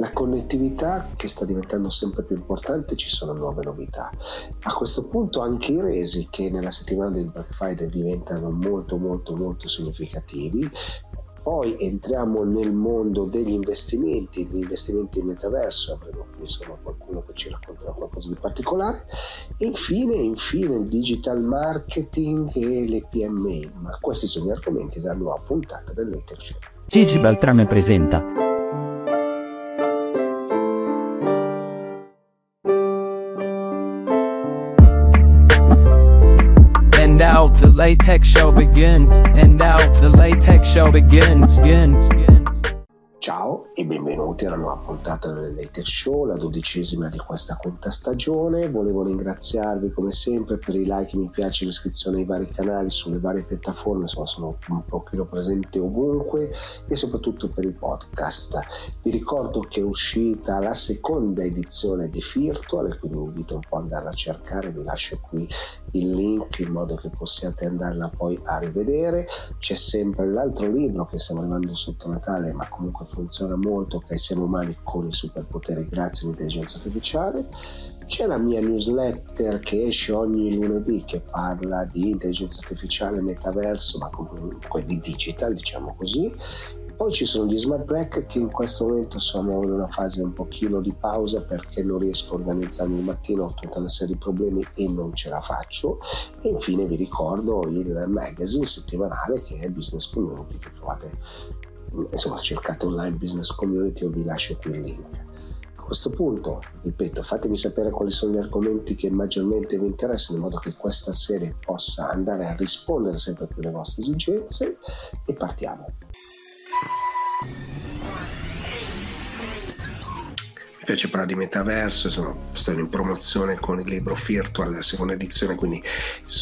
La connettività che sta diventando sempre più importante, ci sono nuove novità. A questo punto anche i resi che nella settimana del Black Friday diventano molto molto molto significativi poi entriamo nel mondo degli investimenti, gli investimenti in metaverso, avremo qui insomma qualcuno che ci racconterà qualcosa di particolare, e infine, infine il digital marketing e le PMI, ma questi sono gli argomenti della nuova puntata dell'Ether Show. Gigi Beltrame presenta the latex show begins. And now the latex show begins. begins. Ciao e benvenuti alla nuova puntata del Later Show, la dodicesima di questa quinta stagione. Volevo ringraziarvi come sempre per i like, mi piace, l'iscrizione ai vari canali sulle varie piattaforme, insomma sono un pochino presente ovunque e soprattutto per il podcast. Vi ricordo che è uscita la seconda edizione di Virtual, quindi vi invito un po' ad andarla a cercare, vi lascio qui il link in modo che possiate andarla poi a rivedere. C'è sempre l'altro libro che stiamo arrivando sotto Natale, ma comunque funziona molto, ok siamo umani con i superpoteri grazie all'intelligenza artificiale. C'è la mia newsletter che esce ogni lunedì che parla di intelligenza artificiale, metaverso, ma comunque di digital, diciamo così. Poi ci sono gli smart break che in questo momento sono in una fase un pochino di pausa perché non riesco a organizzarmi il mattino, ho tutta una serie di problemi e non ce la faccio. E infine vi ricordo il magazine settimanale che è il Business Community che trovate insomma cercate online business community o vi lascio qui il link. A questo punto, ripeto, fatemi sapere quali sono gli argomenti che maggiormente vi interessano in modo che questa serie possa andare a rispondere sempre più alle vostre esigenze e partiamo. Piace parlare di metaverso, insomma, sto in promozione con il libro Virtual, la seconda edizione, quindi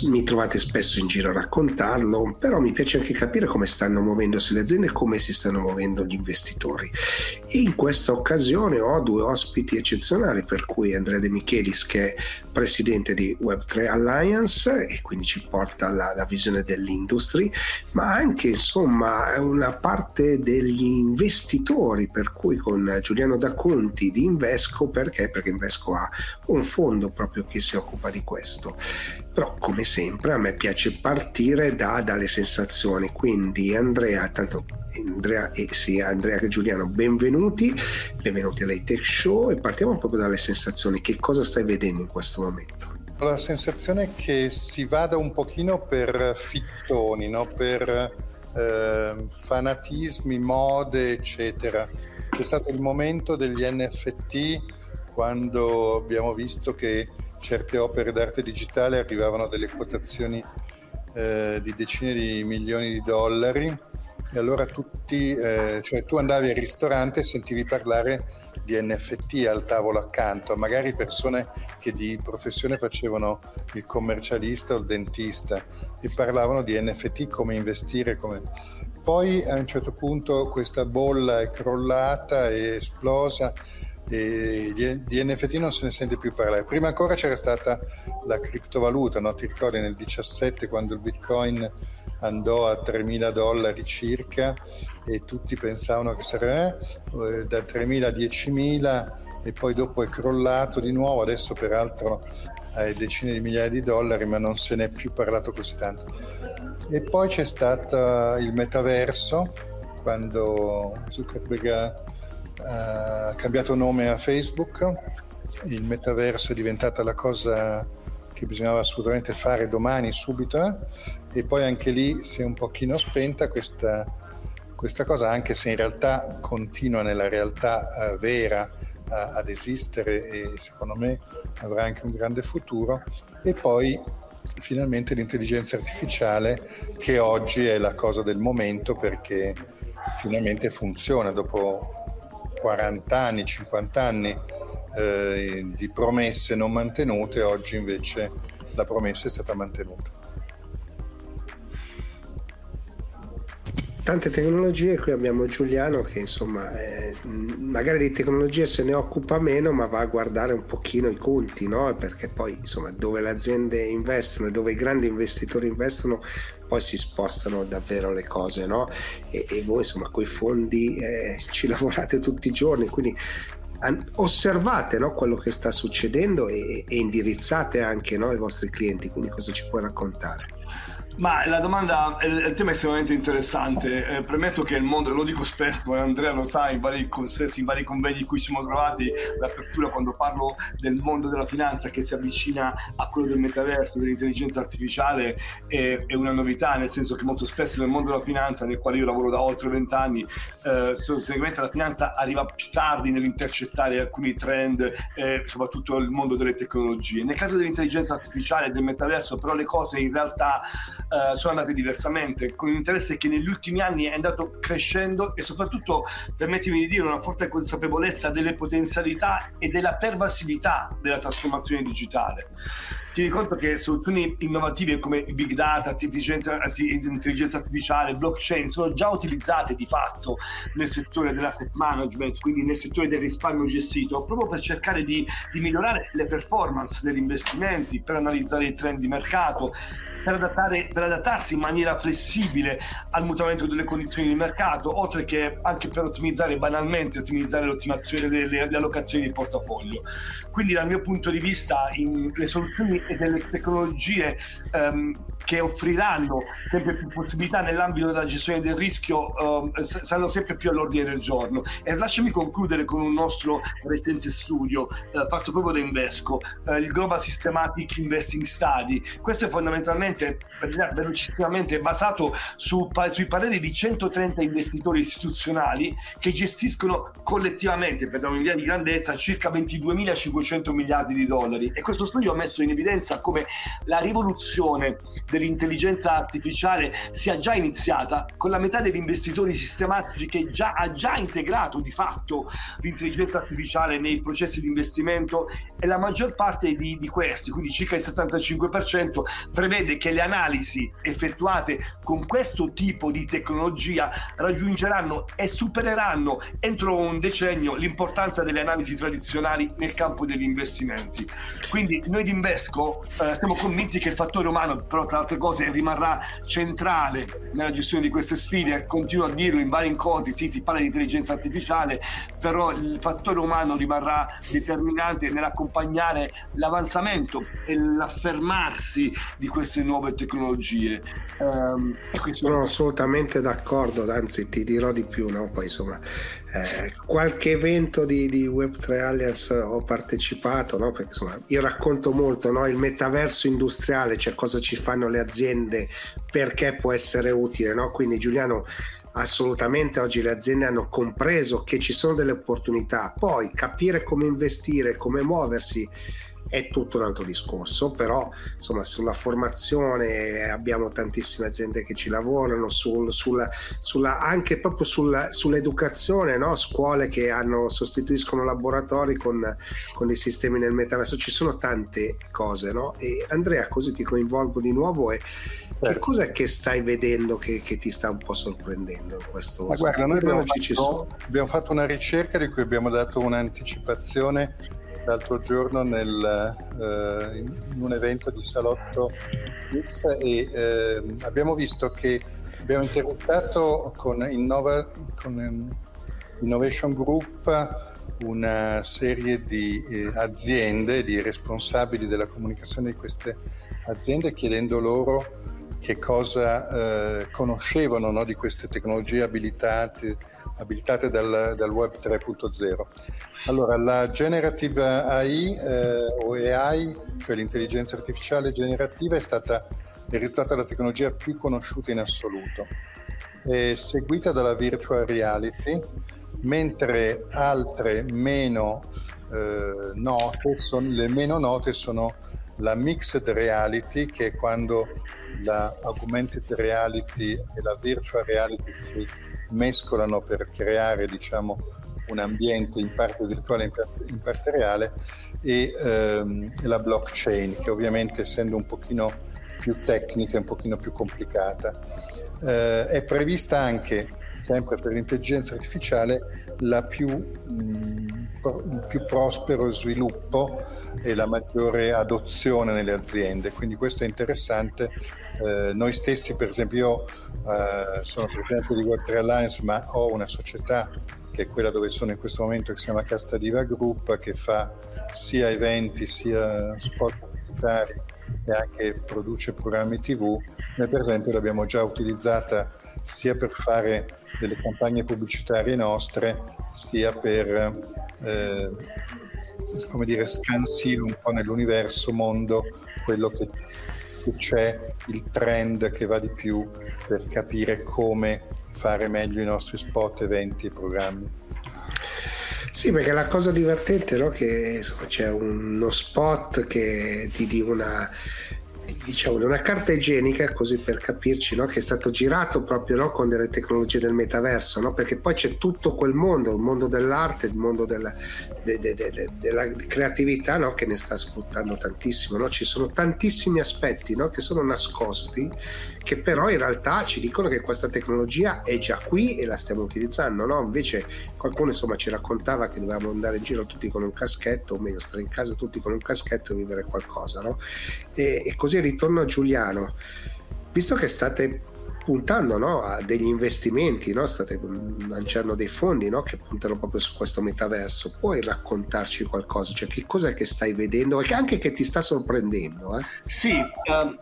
mi trovate spesso in giro a raccontarlo, però mi piace anche capire come stanno muovendosi le aziende e come si stanno muovendo gli investitori. E in questa occasione ho due ospiti eccezionali, per cui Andrea De Michelis, che è presidente di Web3 Alliance e quindi ci porta alla, alla visione dell'industry, ma anche insomma una parte degli investitori, per cui con Giuliano D'Aconti di Invesco perché? Perché Invesco ha un fondo proprio che si occupa di questo. Però come sempre a me piace partire da, dalle sensazioni, quindi Andrea, tanto Andrea e sia Andrea che Giuliano, benvenuti, benvenuti all'High Tech Show e partiamo proprio dalle sensazioni, che cosa stai vedendo in questo momento? La sensazione è che si vada un pochino per fittoni, no? per eh, fanatismi, mode, eccetera c'è stato il momento degli NFT quando abbiamo visto che certe opere d'arte digitale arrivavano a delle quotazioni eh, di decine di milioni di dollari. E allora tutti, eh, cioè tu andavi al ristorante e sentivi parlare di NFT al tavolo accanto, magari persone che di professione facevano il commercialista o il dentista e parlavano di NFT come investire, come poi a un certo punto questa bolla è crollata e esplosa e di NFT non se ne sente più parlare. Prima ancora c'era stata la criptovaluta, no? ti ricordi nel 17 quando il bitcoin andò a 3.000 dollari circa e tutti pensavano che sarebbe eh, da 3.000 a 10.000 e poi dopo è crollato di nuovo, adesso peraltro ai decine di migliaia di dollari, ma non se ne è più parlato così tanto. E poi c'è stato il metaverso, quando Zuckerberg ha cambiato nome a Facebook, il metaverso è diventata la cosa che bisognava assolutamente fare domani, subito, eh? e poi anche lì si è un pochino spenta questa, questa cosa, anche se in realtà continua nella realtà uh, vera a, ad esistere e secondo me avrà anche un grande futuro. E poi finalmente l'intelligenza artificiale che oggi è la cosa del momento perché finalmente funziona dopo 40 anni, 50 anni eh, di promesse non mantenute, oggi invece la promessa è stata mantenuta. Tante tecnologie, qui abbiamo Giuliano che insomma eh, magari di tecnologie se ne occupa meno ma va a guardare un pochino i conti, no? perché poi insomma dove le aziende investono e dove i grandi investitori investono poi si spostano davvero le cose no? e, e voi insomma i fondi eh, ci lavorate tutti i giorni quindi osservate no, quello che sta succedendo e, e indirizzate anche no, i vostri clienti, quindi cosa ci puoi raccontare? Ma la domanda, il, tema è estremamente interessante. Eh, premetto che il mondo, lo dico spesso, e Andrea lo sa in vari consessi, in vari convegni in cui ci siamo trovati, l'apertura quando parlo del mondo della finanza che si avvicina a quello del metaverso, dell'intelligenza artificiale, è, è una novità, nel senso che molto spesso nel mondo della finanza, nel quale io lavoro da oltre vent'anni, eh, sostanzialmente la finanza arriva più tardi nell'intercettare alcuni trend, eh, soprattutto il mondo delle tecnologie. Nel caso dell'intelligenza artificiale e del metaverso, però le cose in realtà eh, sono andate diversamente, con l'interesse che negli ultimi anni è andato crescendo e soprattutto, permettimi di dire, una forte consapevolezza delle potenzialità e della pervasività della trasformazione digitale. Tieni conto che soluzioni innovative come big data, intelligenza artificiale, blockchain sono già utilizzate di fatto nel settore dell'asset management, quindi nel settore del risparmio gestito, proprio per cercare di, di migliorare le performance degli investimenti, per analizzare i trend di mercato, per, adattare, per, adattarsi in maniera flessibile al mutamento delle condizioni di mercato, oltre che anche per ottimizzare banalmente ottimizzare l'ottimazione delle, le allocazioni di portafoglio. Quindi dal mio punto di vista in, le soluzioni e delle tecnologie um, che offriranno sempre più possibilità nell'ambito della gestione del rischio um, saranno sempre più all'ordine del giorno. E lasciami concludere con un nostro recente studio uh, fatto proprio da Invesco, uh, il Global Systematic Investing Study. Questo è fondamentalmente velocissimamente basato su, sui pareri di 130 investitori istituzionali che gestiscono collettivamente, per dare un'idea di grandezza, circa 22.500 miliardi di dollari. E questo studio ha messo in evidenza come la rivoluzione dell'intelligenza artificiale sia già iniziata con la metà degli investitori sistematici che già, ha già integrato di fatto l'intelligenza artificiale nei processi di investimento e la maggior parte di, di questi, quindi circa il 75%, prevede che le analisi effettuate con questo tipo di tecnologia raggiungeranno e supereranno entro un decennio l'importanza delle analisi tradizionali nel campo degli investimenti. Quindi noi di Invesco eh, siamo convinti che il fattore umano, però tra altre cose, rimarrà centrale nella gestione di queste sfide. Continuo a dirlo in vari incontri, sì, si parla di intelligenza artificiale, però il fattore umano rimarrà determinante nell'accompagnare l'avanzamento e l'affermarsi di queste nuove tecnologie. Um, Sono assolutamente d'accordo, anzi ti dirò di più, no? Poi insomma, eh, qualche evento di, di Web3 Alliance ho partecipato, no? Perché insomma, io racconto molto no? il metaverso industriale, cioè cosa ci fanno le aziende, perché può essere utile, no? Quindi Giuliano assolutamente oggi le aziende hanno compreso che ci sono delle opportunità, poi capire come investire, come muoversi è tutto un altro discorso, però insomma sulla formazione abbiamo tantissime aziende che ci lavorano, sul, sulla, sulla, anche proprio sulla, sull'educazione, no? scuole che hanno, sostituiscono laboratori con, con dei sistemi nel metaverso, ci sono tante cose. No? E Andrea, così ti coinvolgo di nuovo e certo. che cos'è che stai vedendo che, che, ti sta un po' sorprendendo in questo Ma guarda, noi abbiamo fatto, abbiamo fatto una ricerca di cui abbiamo dato un'anticipazione l'altro giorno nel, eh, in un evento di Salotto X e eh, abbiamo visto che abbiamo intervistato con, Innova, con Innovation Group una serie di eh, aziende, di responsabili della comunicazione di queste aziende chiedendo loro che cosa eh, conoscevano no, di queste tecnologie abilitate, abilitate dal, dal, web 3.0. Allora, la generative AI eh, o AI, cioè l'intelligenza artificiale generativa, è stata è risultata la tecnologia più conosciuta in assoluto. È seguita dalla virtual reality, mentre altre meno eh, note, sono, le meno note sono la mixed reality, che è quando la augmented reality e la virtual reality si mescolano per creare diciamo, un ambiente in parte virtuale e in parte, in parte reale e ehm, la blockchain che ovviamente essendo un pochino più tecnica un pochino più complicata. eh, è prevista anche, sempre per l'intelligenza artificiale, più, mh, il più prospero sviluppo e la maggiore adozione nelle aziende. Quindi questo è interessante. Eh, noi stessi, per esempio, io eh, sono presidente di Web3 Alliance, ma ho una società che è quella dove sono in questo momento, che si chiama Castadiva Group, che fa sia eventi sia spot pubblicitari e anche produce programmi TV. Noi per esempio l'abbiamo già utilizzata sia per fare delle campagne pubblicitarie nostre, sia per eh, come dire, scansire un po' nell'universo mondo quello che, che c'è, il trend che va di più per capire come fare meglio i nostri spot, eventi e programmi. Sì, perché la cosa divertente è no? che insomma, c'è uno spot che ti di una diciamo, una carta igienica, così per capirci, no? che è stato girato proprio no? con delle tecnologie del metaverso, no? perché poi c'è tutto quel mondo, il mondo dell'arte, il mondo della, de, de, de, della creatività che ne sta sfruttando tantissimo. Ci sono tantissimi aspetti che sono nascosti, che però in realtà ci dicono che questa tecnologia è già qui e la stiamo utilizzando. Invece qualcuno insomma, ci raccontava che dovevamo andare in giro tutti con un caschetto, o meglio, stare in casa tutti con un caschetto e vivere qualcosa. E, e così ritorno a Giuliano, visto che state puntando no, a degli investimenti, no? state lanciando dei fondi no? che puntano proprio su questo metaverso, puoi raccontarci qualcosa? Cioè, che cos'è che stai vedendo e anche che ti sta sorprendendo? Eh? Sì, um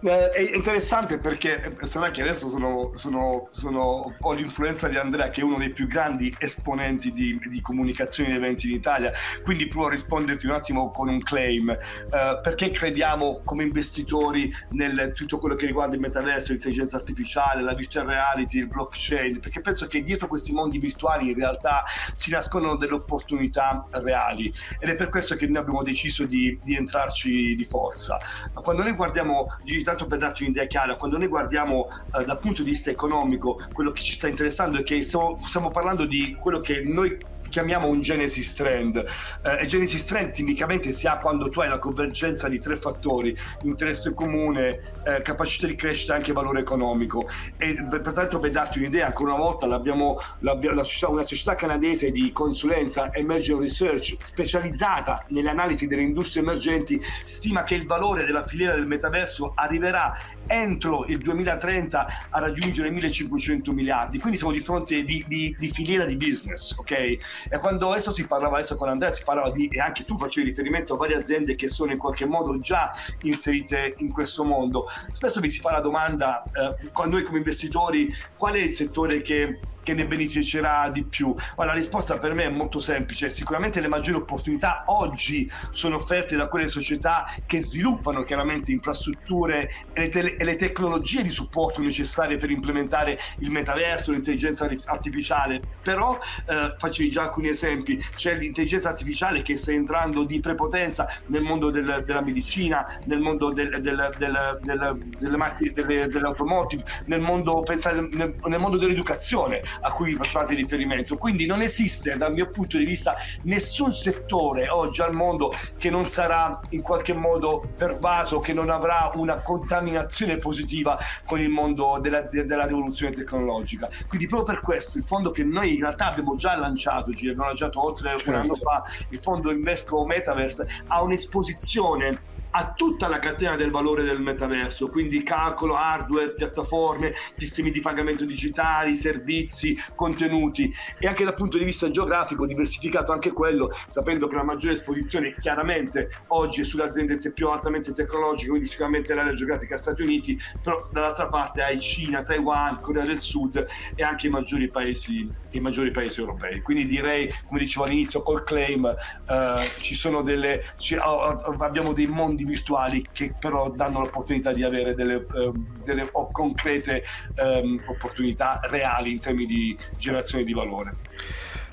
eh, è interessante perché eh, sarà che adesso sono, sono, sono, ho l'influenza di Andrea che è uno dei più grandi esponenti di, di comunicazione di eventi in Italia, quindi provo a risponderti un attimo con un claim. Uh, perché crediamo come investitori nel tutto quello che riguarda il metaverso, l'intelligenza artificiale, la virtual reality, il blockchain? Perché penso che dietro questi mondi virtuali in realtà si nascondono delle opportunità reali ed è per questo che noi abbiamo deciso di, di entrarci di forza. Quando noi guardiamo digitale tanto per darci un'idea chiara, quando noi guardiamo eh, dal punto di vista economico, quello che ci sta interessando è che stiamo, stiamo parlando di quello che noi chiamiamo un Genesis Trend. Eh, Genesis Trend tipicamente si ha quando tu hai la convergenza di tre fattori, interesse comune, eh, capacità di crescita e anche valore economico. E pertanto per darti un'idea, ancora una volta l'abbiamo, l'abbiamo la società, una società canadese di consulenza Emerging Research specializzata nelle analisi delle industrie emergenti stima che il valore della filiera del metaverso arriverà entro il 2030 a raggiungere 1500 miliardi. Quindi siamo di fronte di, di, di filiera di business, ok? E quando adesso si parlava adesso con Andrea, si parlava di, e anche tu facevi riferimento a varie aziende che sono in qualche modo già inserite in questo mondo. Spesso mi si fa la domanda, eh, noi come investitori, qual è il settore che che ne beneficerà di più? Ma la risposta per me è molto semplice. Sicuramente le maggiori opportunità oggi sono offerte da quelle società che sviluppano chiaramente infrastrutture e le, te- e le tecnologie di supporto necessarie per implementare il metaverso, l'intelligenza artificiale. Però eh, facevi già alcuni esempi. C'è l'intelligenza artificiale che sta entrando di prepotenza nel mondo del, della medicina, nel mondo del, del, delle, macchine, dell'automotive, nel mondo, pensare, nel, nel mondo dell'educazione a cui facevate riferimento. Quindi non esiste dal mio punto di vista nessun settore oggi al mondo che non sarà in qualche modo pervaso, che non avrà una contaminazione positiva con il mondo della, della rivoluzione tecnologica. Quindi proprio per questo il fondo che noi in realtà abbiamo già lanciato, ci abbiamo lanciato oltre certo. un anno fa, il fondo Invesco Metaverse, ha un'esposizione a tutta la catena del valore del metaverso, quindi calcolo, hardware, piattaforme, sistemi di pagamento digitali, servizi, contenuti e anche dal punto di vista geografico diversificato anche quello, sapendo che la maggiore esposizione chiaramente oggi è sulle aziende più altamente tecnologiche, quindi sicuramente l'area geografica Stati Uniti, però dall'altra parte hai Cina, Taiwan, Corea del Sud e anche i maggiori paesi, i maggiori paesi europei. Quindi direi, come dicevo all'inizio, col claim eh, ci sono delle, ci, abbiamo dei mondi virtuali che però danno l'opportunità di avere delle, eh, delle concrete eh, opportunità reali in termini di generazione di valore.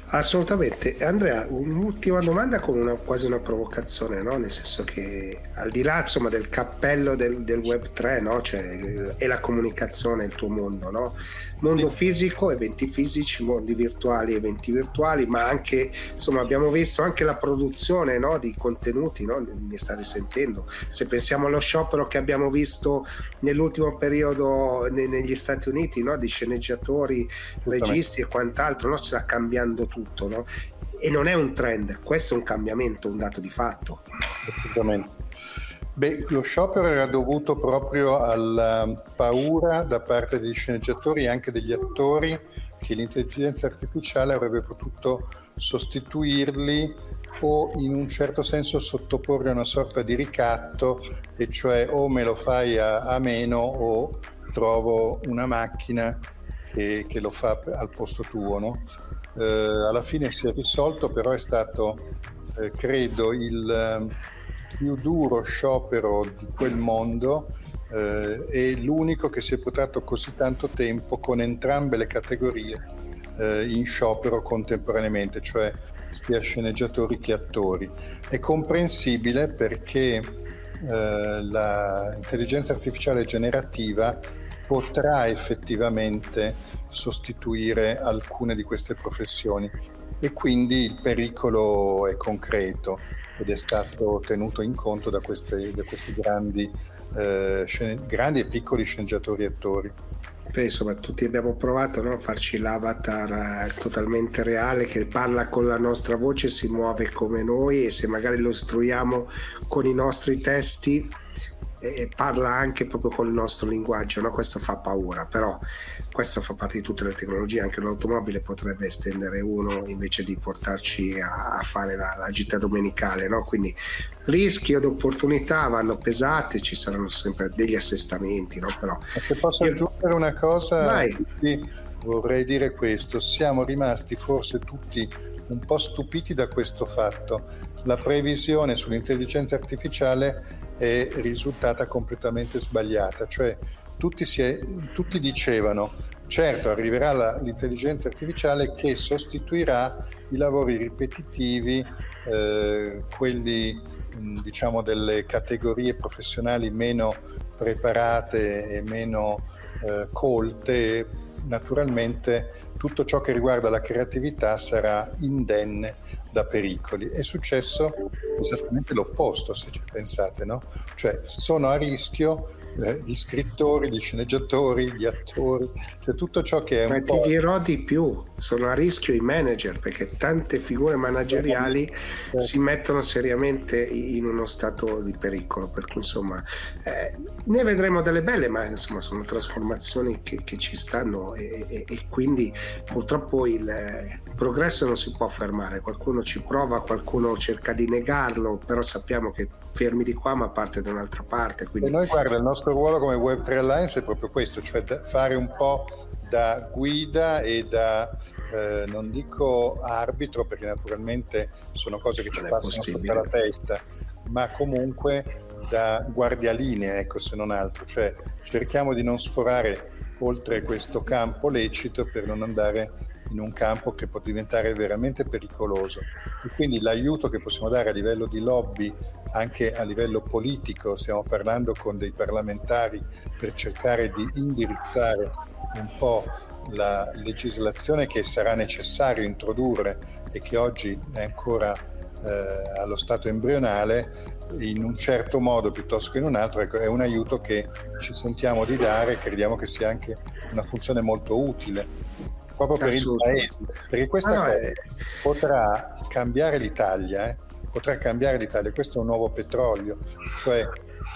Assolutamente. Andrea, un'ultima domanda con una, quasi una provocazione, no? nel senso che al di là insomma, del cappello del, del Web 3, no? cioè, è la comunicazione il tuo mondo, no? mondo fisico, eventi fisici, mondi virtuali, eventi virtuali, ma anche insomma, abbiamo visto anche la produzione no? di contenuti, no? ne state sentendo. Se pensiamo allo sciopero che abbiamo visto nell'ultimo periodo ne, negli Stati Uniti, no? di sceneggiatori, registi e quant'altro, no? sta cambiando tutto. No? E non è un trend, questo è un cambiamento, un dato di fatto. Beh, lo sciopero era dovuto proprio alla paura da parte degli sceneggiatori e anche degli attori che l'intelligenza artificiale avrebbe potuto sostituirli o in un certo senso sottoporre a una sorta di ricatto, e cioè o me lo fai a, a meno o trovo una macchina che, che lo fa al posto tuo. No? Eh, alla fine si è risolto, però è stato, eh, credo, il eh, più duro sciopero di quel mondo eh, e l'unico che si è portato così tanto tempo con entrambe le categorie eh, in sciopero contemporaneamente, cioè sia sceneggiatori che attori. È comprensibile perché eh, l'intelligenza artificiale generativa potrà effettivamente sostituire alcune di queste professioni e quindi il pericolo è concreto ed è stato tenuto in conto da, queste, da questi grandi, eh, scen- grandi e piccoli sceneggiatori e attori. Beh, insomma, tutti abbiamo provato no? a farci l'avatar eh, totalmente reale che parla con la nostra voce, si muove come noi e se magari lo istruiamo con i nostri testi e parla anche proprio con il nostro linguaggio, no? questo fa paura, però questo fa parte di tutte le tecnologie, anche l'automobile potrebbe estendere uno invece di portarci a, a fare la, la, gita domenicale, no? quindi rischio ed opportunità vanno pesate, ci saranno sempre degli assestamenti, no? però... Se posso Io... aggiungere una cosa, vorrei dire questo, siamo rimasti forse tutti un po' stupiti da questo fatto. La previsione sull'intelligenza artificiale è risultata completamente sbagliata, cioè tutti, è, tutti dicevano certo arriverà la, l'intelligenza artificiale che sostituirà i lavori ripetitivi, eh, quelli diciamo delle categorie professionali meno preparate e meno eh, colte naturalmente tutto ciò che riguarda la creatività sarà indenne da pericoli. È successo esattamente l'opposto, se ci pensate, no? Cioè sono a rischio eh, gli scrittori, gli sceneggiatori, gli attori, cioè tutto ciò che è Ma un ti po'... dirò di più, sono a rischio i manager perché tante figure manageriali eh. si mettono seriamente in uno stato di pericolo, per cui insomma eh, ne vedremo delle belle, ma insomma sono trasformazioni che, che ci stanno e, e, e quindi purtroppo il progresso non si può fermare, qualcuno ci prova, qualcuno cerca di negarlo, però sappiamo che fermi di qua ma parte da un'altra parte. Quindi... E noi guarda, il nostro ruolo come Web3 Alliance è proprio questo, cioè fare un po' da guida e da, eh, non dico arbitro, perché naturalmente sono cose che non ci passano sotto la testa, ma comunque da guardialinea, ecco, se non altro, cioè cerchiamo di non sforare oltre questo campo lecito per non andare in un campo che può diventare veramente pericoloso. E quindi l'aiuto che possiamo dare a livello di lobby, anche a livello politico, stiamo parlando con dei parlamentari per cercare di indirizzare un po' la legislazione che sarà necessario introdurre e che oggi è ancora eh, allo stato embrionale in un certo modo piuttosto che in un altro, ecco, è un aiuto che ci sentiamo di dare e crediamo che sia anche una funzione molto utile proprio per il paese, perché questa ah, cosa è... potrà cambiare l'Italia, eh? potrà cambiare l'Italia, questo è un nuovo petrolio, cioè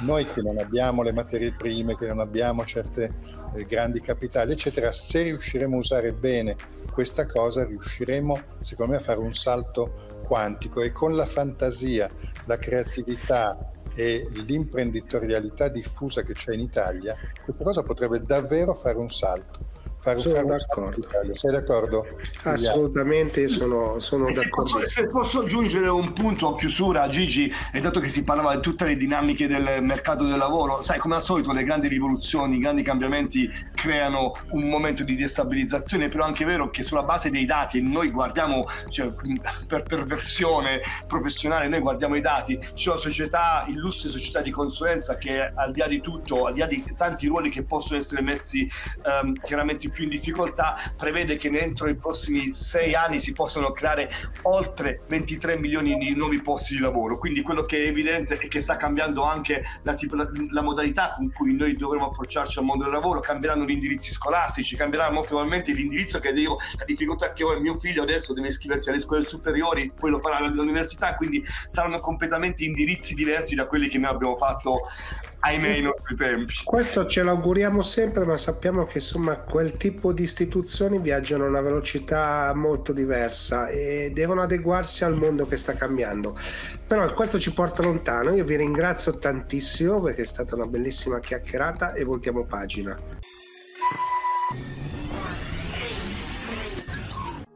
noi che non abbiamo le materie prime, che non abbiamo certe eh, grandi capitali, eccetera, se riusciremo a usare bene questa cosa, riusciremo, secondo me, a fare un salto quantico. E con la fantasia, la creatività e l'imprenditorialità diffusa che c'è in Italia, questa cosa potrebbe davvero fare un salto Fare, sono fare d'accordo. Sei d'accordo? Assolutamente, sono, sono E se d'accordo. posso, se posso aggiungere un punto a chiusura, Gigi, e dato che si parlava di tutte le dinamiche del mercato del lavoro, sai, come al solito le grandi rivoluzioni, i grandi cambiamenti creano un momento di destabilizzazione, però è anche vero che sulla base dei dati, e noi guardiamo, cioè, per perversione professionale, noi guardiamo i dati, ci sono società, illustre società di consulenza che al di là di tutto, al di là di tanti ruoli che possono essere messi ehm, chiaramente più in difficoltà, prevede che entro i prossimi sei anni si possano creare oltre 23 milioni di nuovi posti di lavoro. Quindi quello che è evidente è che sta cambiando anche la, la- la modalità con cui noi dovremo approcciarci al mondo del lavoro, cambieranno gli indirizzi scolastici, cambierà molto probabilmente l'indirizzo che io, la difficoltà che ho mio figlio adesso deve iscriversi alle scuole superiori, poi lo farà all'università, quindi saranno completamente indirizzi diversi da quelli che noi abbiamo fatto ahimè ai nostri tempi. Questo ce l'auguriamo sempre, ma sappiamo che insomma quel tipo di istituzioni viaggiano a una velocità molto diversa e devono adeguarsi al mondo che sta cambiando. Però questo ci porta lontano. Io vi ringrazio tantissimo perché è stata una bellissima chiacchierata e voltiamo pagina.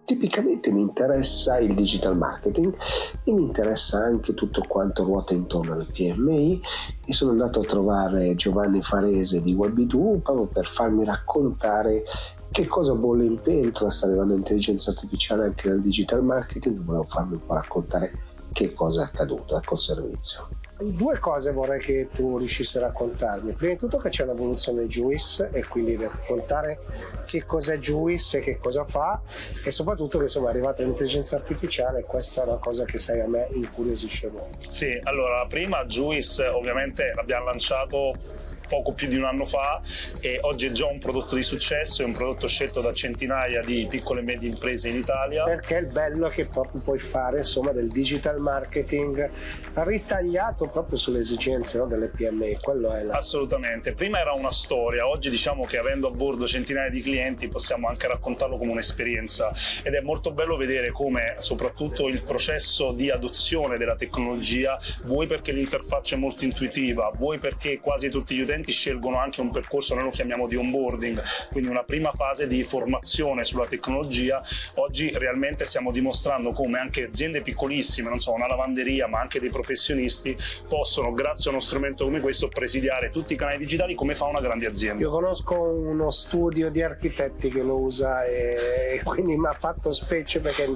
Tipicamente mi interessa il digital marketing e mi interessa anche tutto quanto ruota intorno alle PMI e sono andato a trovare Giovanni Farese di Webidoo proprio per farmi raccontare che cosa bolle in pentola, sta arrivando l'intelligenza artificiale anche nel digital marketing, volevo farmi un po' raccontare che cosa è accaduto, ecco il servizio. Due cose vorrei che tu riuscissi a raccontarmi. Prima di tutto che c'è un'evoluzione Juice e quindi raccontare che cos'è Juice e che cosa fa e soprattutto che insomma è arrivata l'intelligenza artificiale e questa è una cosa che sai a me incuriosisce molto. Sì, allora prima Juice ovviamente l'abbiamo lanciato poco più di un anno fa e oggi è già un prodotto di successo, è un prodotto scelto da centinaia di piccole e medie imprese in Italia. Perché il bello è che proprio puoi fare insomma del digital marketing ritagliato proprio sulle esigenze no, delle PMI, quello è la... Assolutamente, prima era una storia, oggi diciamo che avendo a bordo centinaia di clienti possiamo anche raccontarlo come un'esperienza ed è molto bello vedere come soprattutto il processo di adozione della tecnologia, vuoi perché l'interfaccia è molto intuitiva, vuoi perché quasi tutti gli utenti scelgono anche un percorso, noi lo chiamiamo di onboarding, quindi una prima fase di formazione sulla tecnologia, oggi realmente stiamo dimostrando come anche aziende piccolissime, non so, una lavanderia, ma anche dei professionisti possono, grazie a uno strumento come questo, presidiare tutti i canali digitali come fa una grande azienda. Io conosco uno studio di architetti che lo usa e quindi mi ha fatto specie perché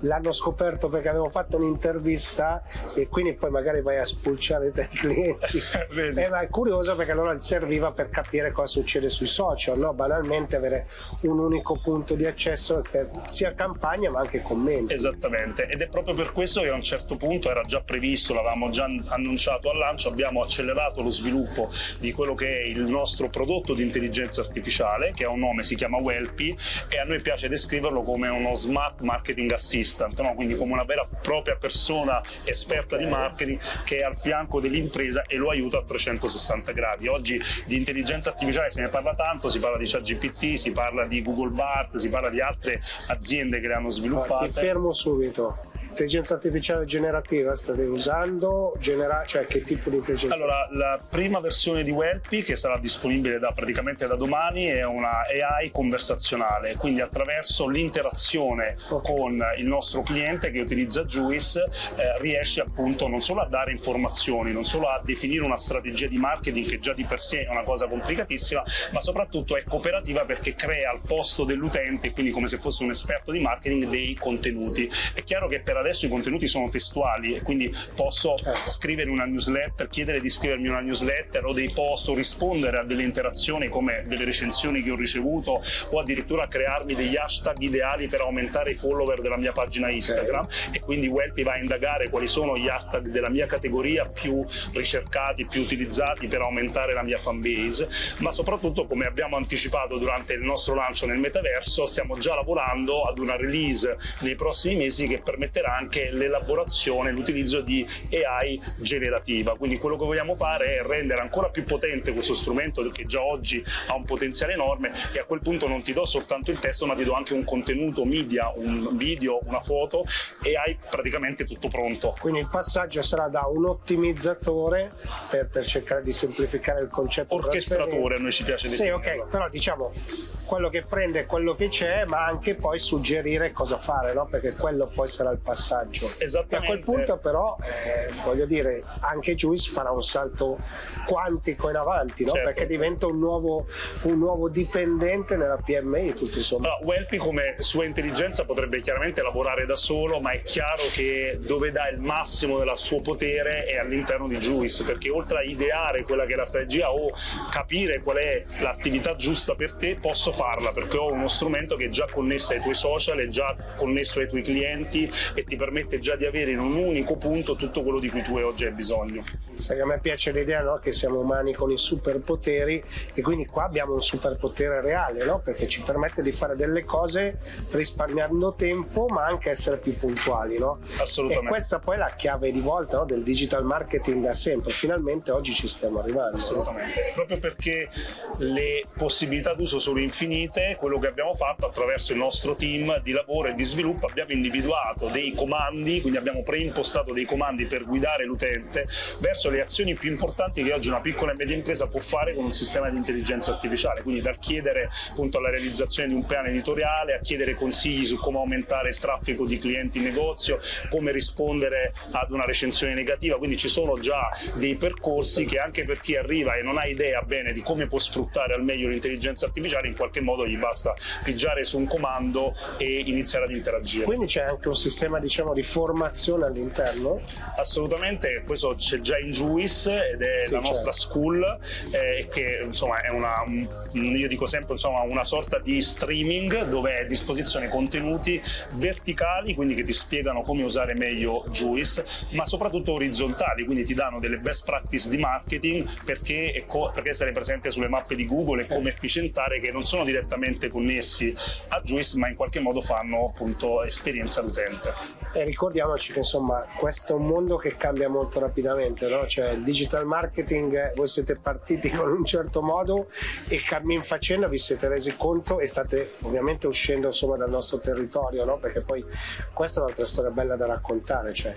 l'hanno scoperto perché avevo fatto un'intervista e quindi poi magari vai a spulciare dai clienti. Vedi? Eh, ma è curioso perché allora serviva per capire cosa succede sui social, no? banalmente avere un unico punto di accesso per sia campagna ma anche commenti. Esattamente, ed è proprio per questo che a un certo punto era già previsto, l'avevamo già annunciato al lancio, abbiamo accelerato lo sviluppo di quello che è il nostro prodotto di intelligenza artificiale, che ha un nome, si chiama Welpy, e a noi piace descriverlo come uno smart marketing assistant, no? quindi come una vera e propria persona esperta di marketing che è al fianco dell'impresa e lo aiuta a 360 gradi. Oggi di intelligenza artificiale se ne parla tanto, si parla di ChatGPT, si parla di Google Bart, si parla di altre aziende che le hanno Ti sviluppate. fermo subito. Intelligenza artificiale generativa state usando? Genera- cioè che tipo di intelligenza? Allora, la prima versione di Welpy che sarà disponibile da, praticamente da domani è una AI conversazionale, quindi attraverso l'interazione Ok. con il nostro cliente che utilizza Juice eh, riesce appunto non solo a dare informazioni, non solo a definire una strategia di marketing che già di per sé è una cosa complicatissima, ma soprattutto è cooperativa perché crea al posto dell'utente, quindi come se fosse un esperto di marketing, dei contenuti. È chiaro che per adesso i contenuti sono testuali e quindi posso scrivere una newsletter, chiedere di scrivermi una newsletter o dei post o rispondere a delle interazioni come delle recensioni che ho ricevuto o addirittura crearmi degli hashtag ideali per aumentare i follower della mia pagina Instagram e quindi Welty va a indagare quali sono gli hashtag della mia categoria più ricercati, più utilizzati per aumentare la mia fanbase, ma soprattutto come abbiamo anticipato durante il nostro lancio nel metaverso stiamo già lavorando ad una release nei prossimi mesi che permetterà anche l'elaborazione, l'utilizzo di AI generativa. Quindi quello che vogliamo fare è rendere ancora più potente questo strumento che già oggi ha un potenziale enorme e a quel punto non ti do soltanto il testo ma ti do anche un contenuto media, un video, una foto e hai praticamente tutto pronto. Quindi il passaggio sarà da un ottimizzatore per, per cercare di semplificare il concetto orchestratore, a noi ci piace Sì, ok, però diciamo quello che prende quello che c'è, ma anche poi suggerire cosa fare, no? perché quello poi sarà il passaggio. Esattamente. E a quel punto però, eh, voglio dire, anche Juice farà un salto quantico in avanti, no? Certo. perché diventa un nuovo, un nuovo dipendente nella PMI, tutto insomma. Allora, Welpi come sua intelligenza potrebbe chiaramente lavorare da solo, ma è chiaro che dove dà il massimo del suo potere è all'interno di Juice, perché oltre a ideare quella che è la strategia o capire qual è l'attività giusta per te, posso farla perché ho uno strumento che è già connesso ai tuoi social, è già connesso ai tuoi clienti e ti permette già di avere in un unico punto tutto quello di cui tu oggi hai bisogno. Sai a me piace l'idea no? che siamo umani con i superpoteri e quindi qua abbiamo un superpotere reale no? perché ci permette di fare delle cose risparmiando tempo ma anche essere più puntuali. No? Assolutamente. E questa poi è la chiave di volta del digital marketing da sempre. Finalmente oggi ci stiamo arrivando. Assolutamente, proprio perché le possibilità d'uso sono infinite, quello che abbiamo fatto attraverso il nostro team di lavoro e di sviluppo abbiamo individuato dei comandi, quindi abbiamo preimpostato dei comandi per guidare l'utente verso le azioni più importanti che oggi una piccola e media impresa può fare con un sistema di intelligenza artificiale, quindi dal chiedere appunto la realizzazione di un piano editoriale a chiedere consigli su come aumentare il traffico di clienti in negozio, come rispondere ad una recensione negativa, quindi ci sono già dei percorsi che anche per chi arriva e non ha idea bene di come può sfruttare al meglio l'intelligenza artificiale, in qualche modo gli basta pigiare su un comando e iniziare ad interagire. Quindi c'è anche un sistema diciamo di formazione all'interno? Assolutamente, questo c'è già in Juice ed è Sì, la nostra certo. school eh, che insomma è una, un- io dico sempre insomma una sorta di streaming dove è a disposizione contenuti verticali, quindi che ti spiegano come usare meglio Juice, ma soprattutto orizzontali, quindi ti danno delle best practice di marketing perché, perché essere presente sulle mappe di Google e come efficientare che non sono direttamente connessi a Juice ma in qualche modo fanno appunto esperienza all'utente. E ricordiamoci che insomma questo è un mondo che cambia molto rapidamente, no? cioè il digital marketing, eh, voi siete partiti con un certo modo e cammin facendo vi siete resi conto e state ovviamente uscendo insomma dal nostro territorio, no? perché poi questa è un'altra storia bella da raccontare, cioè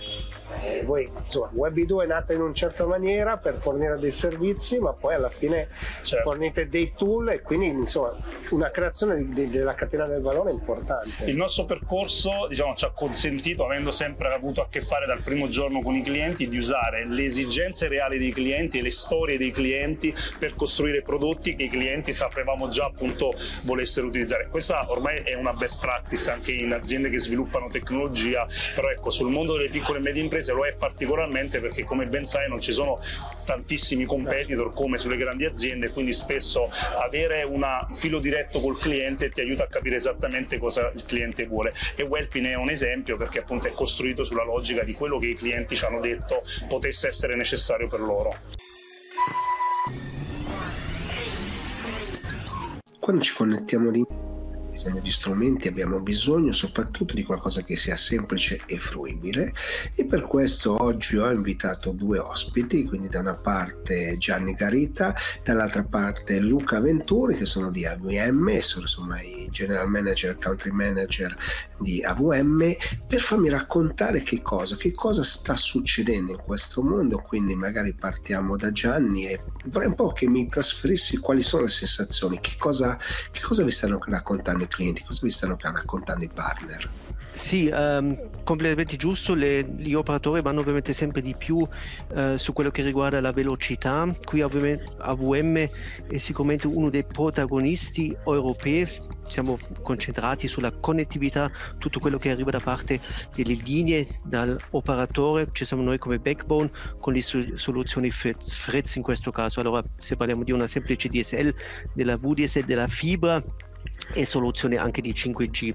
eh, voi insomma Web2 è nata in una certa maniera per fornire dei servizi, ma poi alla fine Certo. fornite dei tool e quindi insomma una creazione di- di- della catena del valore importante. Il nostro percorso diciamo, ci ha consentito, avendo sempre avuto a che fare dal primo giorno con i clienti, di usare le esigenze reali dei clienti e le storie dei clienti per costruire prodotti che i clienti sapevamo già appunto volessero utilizzare. Questa ormai è una best practice anche in aziende che sviluppano tecnologia, però ecco sul mondo delle piccole e medie imprese lo è particolarmente perché come ben sai non ci sono tantissimi competitor come sulle grandi aziende, quindi spesso avere un filo diretto col cliente ti aiuta a capire esattamente cosa il cliente vuole e Welpin è un esempio perché appunto è costruito sulla logica di quello che i clienti ci hanno detto potesse essere necessario per loro. Quando ci connettiamo lì bisogno di strumenti, abbiamo bisogno soprattutto di qualcosa che sia semplice e fruibile. E per questo oggi ho invitato due ospiti, quindi da una parte Gianni Garita, dall'altra parte Luca Venturi che sono di AVM, sono insomma i general manager, country manager di AVM per farmi raccontare che cosa, che cosa sta succedendo in questo mondo, quindi magari partiamo da Gianni e vorrei un po' che mi trasferissi quali sono le sensazioni, che cosa, che cosa vi stanno raccontando clienti, cosa vi stanno raccontando i partner. Sì, ehm, completamente giusto, le- gli operatori vanno ovviamente sempre di più eh, su quello che riguarda la velocità. Qui ovviamente AVM è sicuramente uno dei protagonisti europei, siamo concentrati sulla connettività, tutto quello che arriva da parte delle linee dall'operatore, ci siamo noi come backbone con le sol- soluzioni Fritz in questo caso. Allora se parliamo di una semplice DSL, della VDSL, della fibra e soluzioni anche di 5G.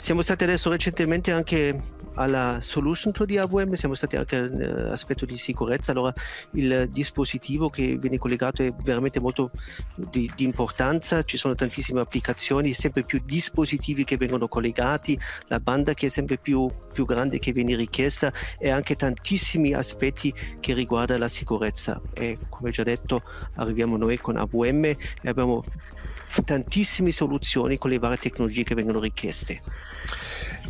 Siamo stati adesso recentemente anche alla solution tool di AVM, siamo stati anche all'aspetto di sicurezza. Allora, il dispositivo che viene collegato è veramente molto di, di importanza. Ci sono tantissime applicazioni, sempre più dispositivi che vengono collegati, la banda che è sempre più, più grande che viene richiesta e anche tantissimi aspetti che riguardano la sicurezza. E come già detto, arriviamo noi con AVM e abbiamo tantissime soluzioni con le varie tecnologie che vengono richieste.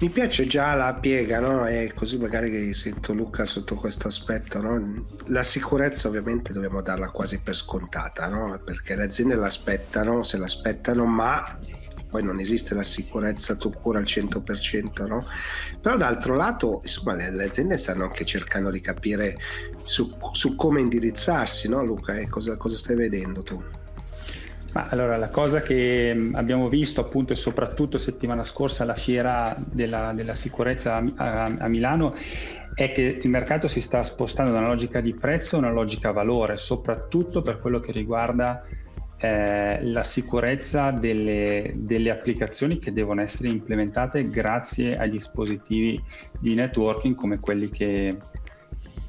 Mi piace già la piega, no? E così magari sento Luca sotto questo aspetto, no? La sicurezza ovviamente dobbiamo darla quasi per scontata, no? Perché le aziende l'aspettano, se l'aspettano, ma poi non esiste la sicurezza tu cura al 100%, no? Però d'altro lato, insomma, le, le aziende stanno anche cercando di capire su, su come indirizzarsi, no Luca? E cosa, cosa stai vedendo tu? Ma allora, la cosa che mm, abbiamo visto appunto e soprattutto settimana scorsa alla fiera della, della sicurezza a, a, a, Milano è che il mercato si sta spostando da una logica di prezzo a una logica valore, soprattutto per quello che riguarda eh, la sicurezza delle, delle, applicazioni che devono essere implementate grazie ai dispositivi di networking come quelli che,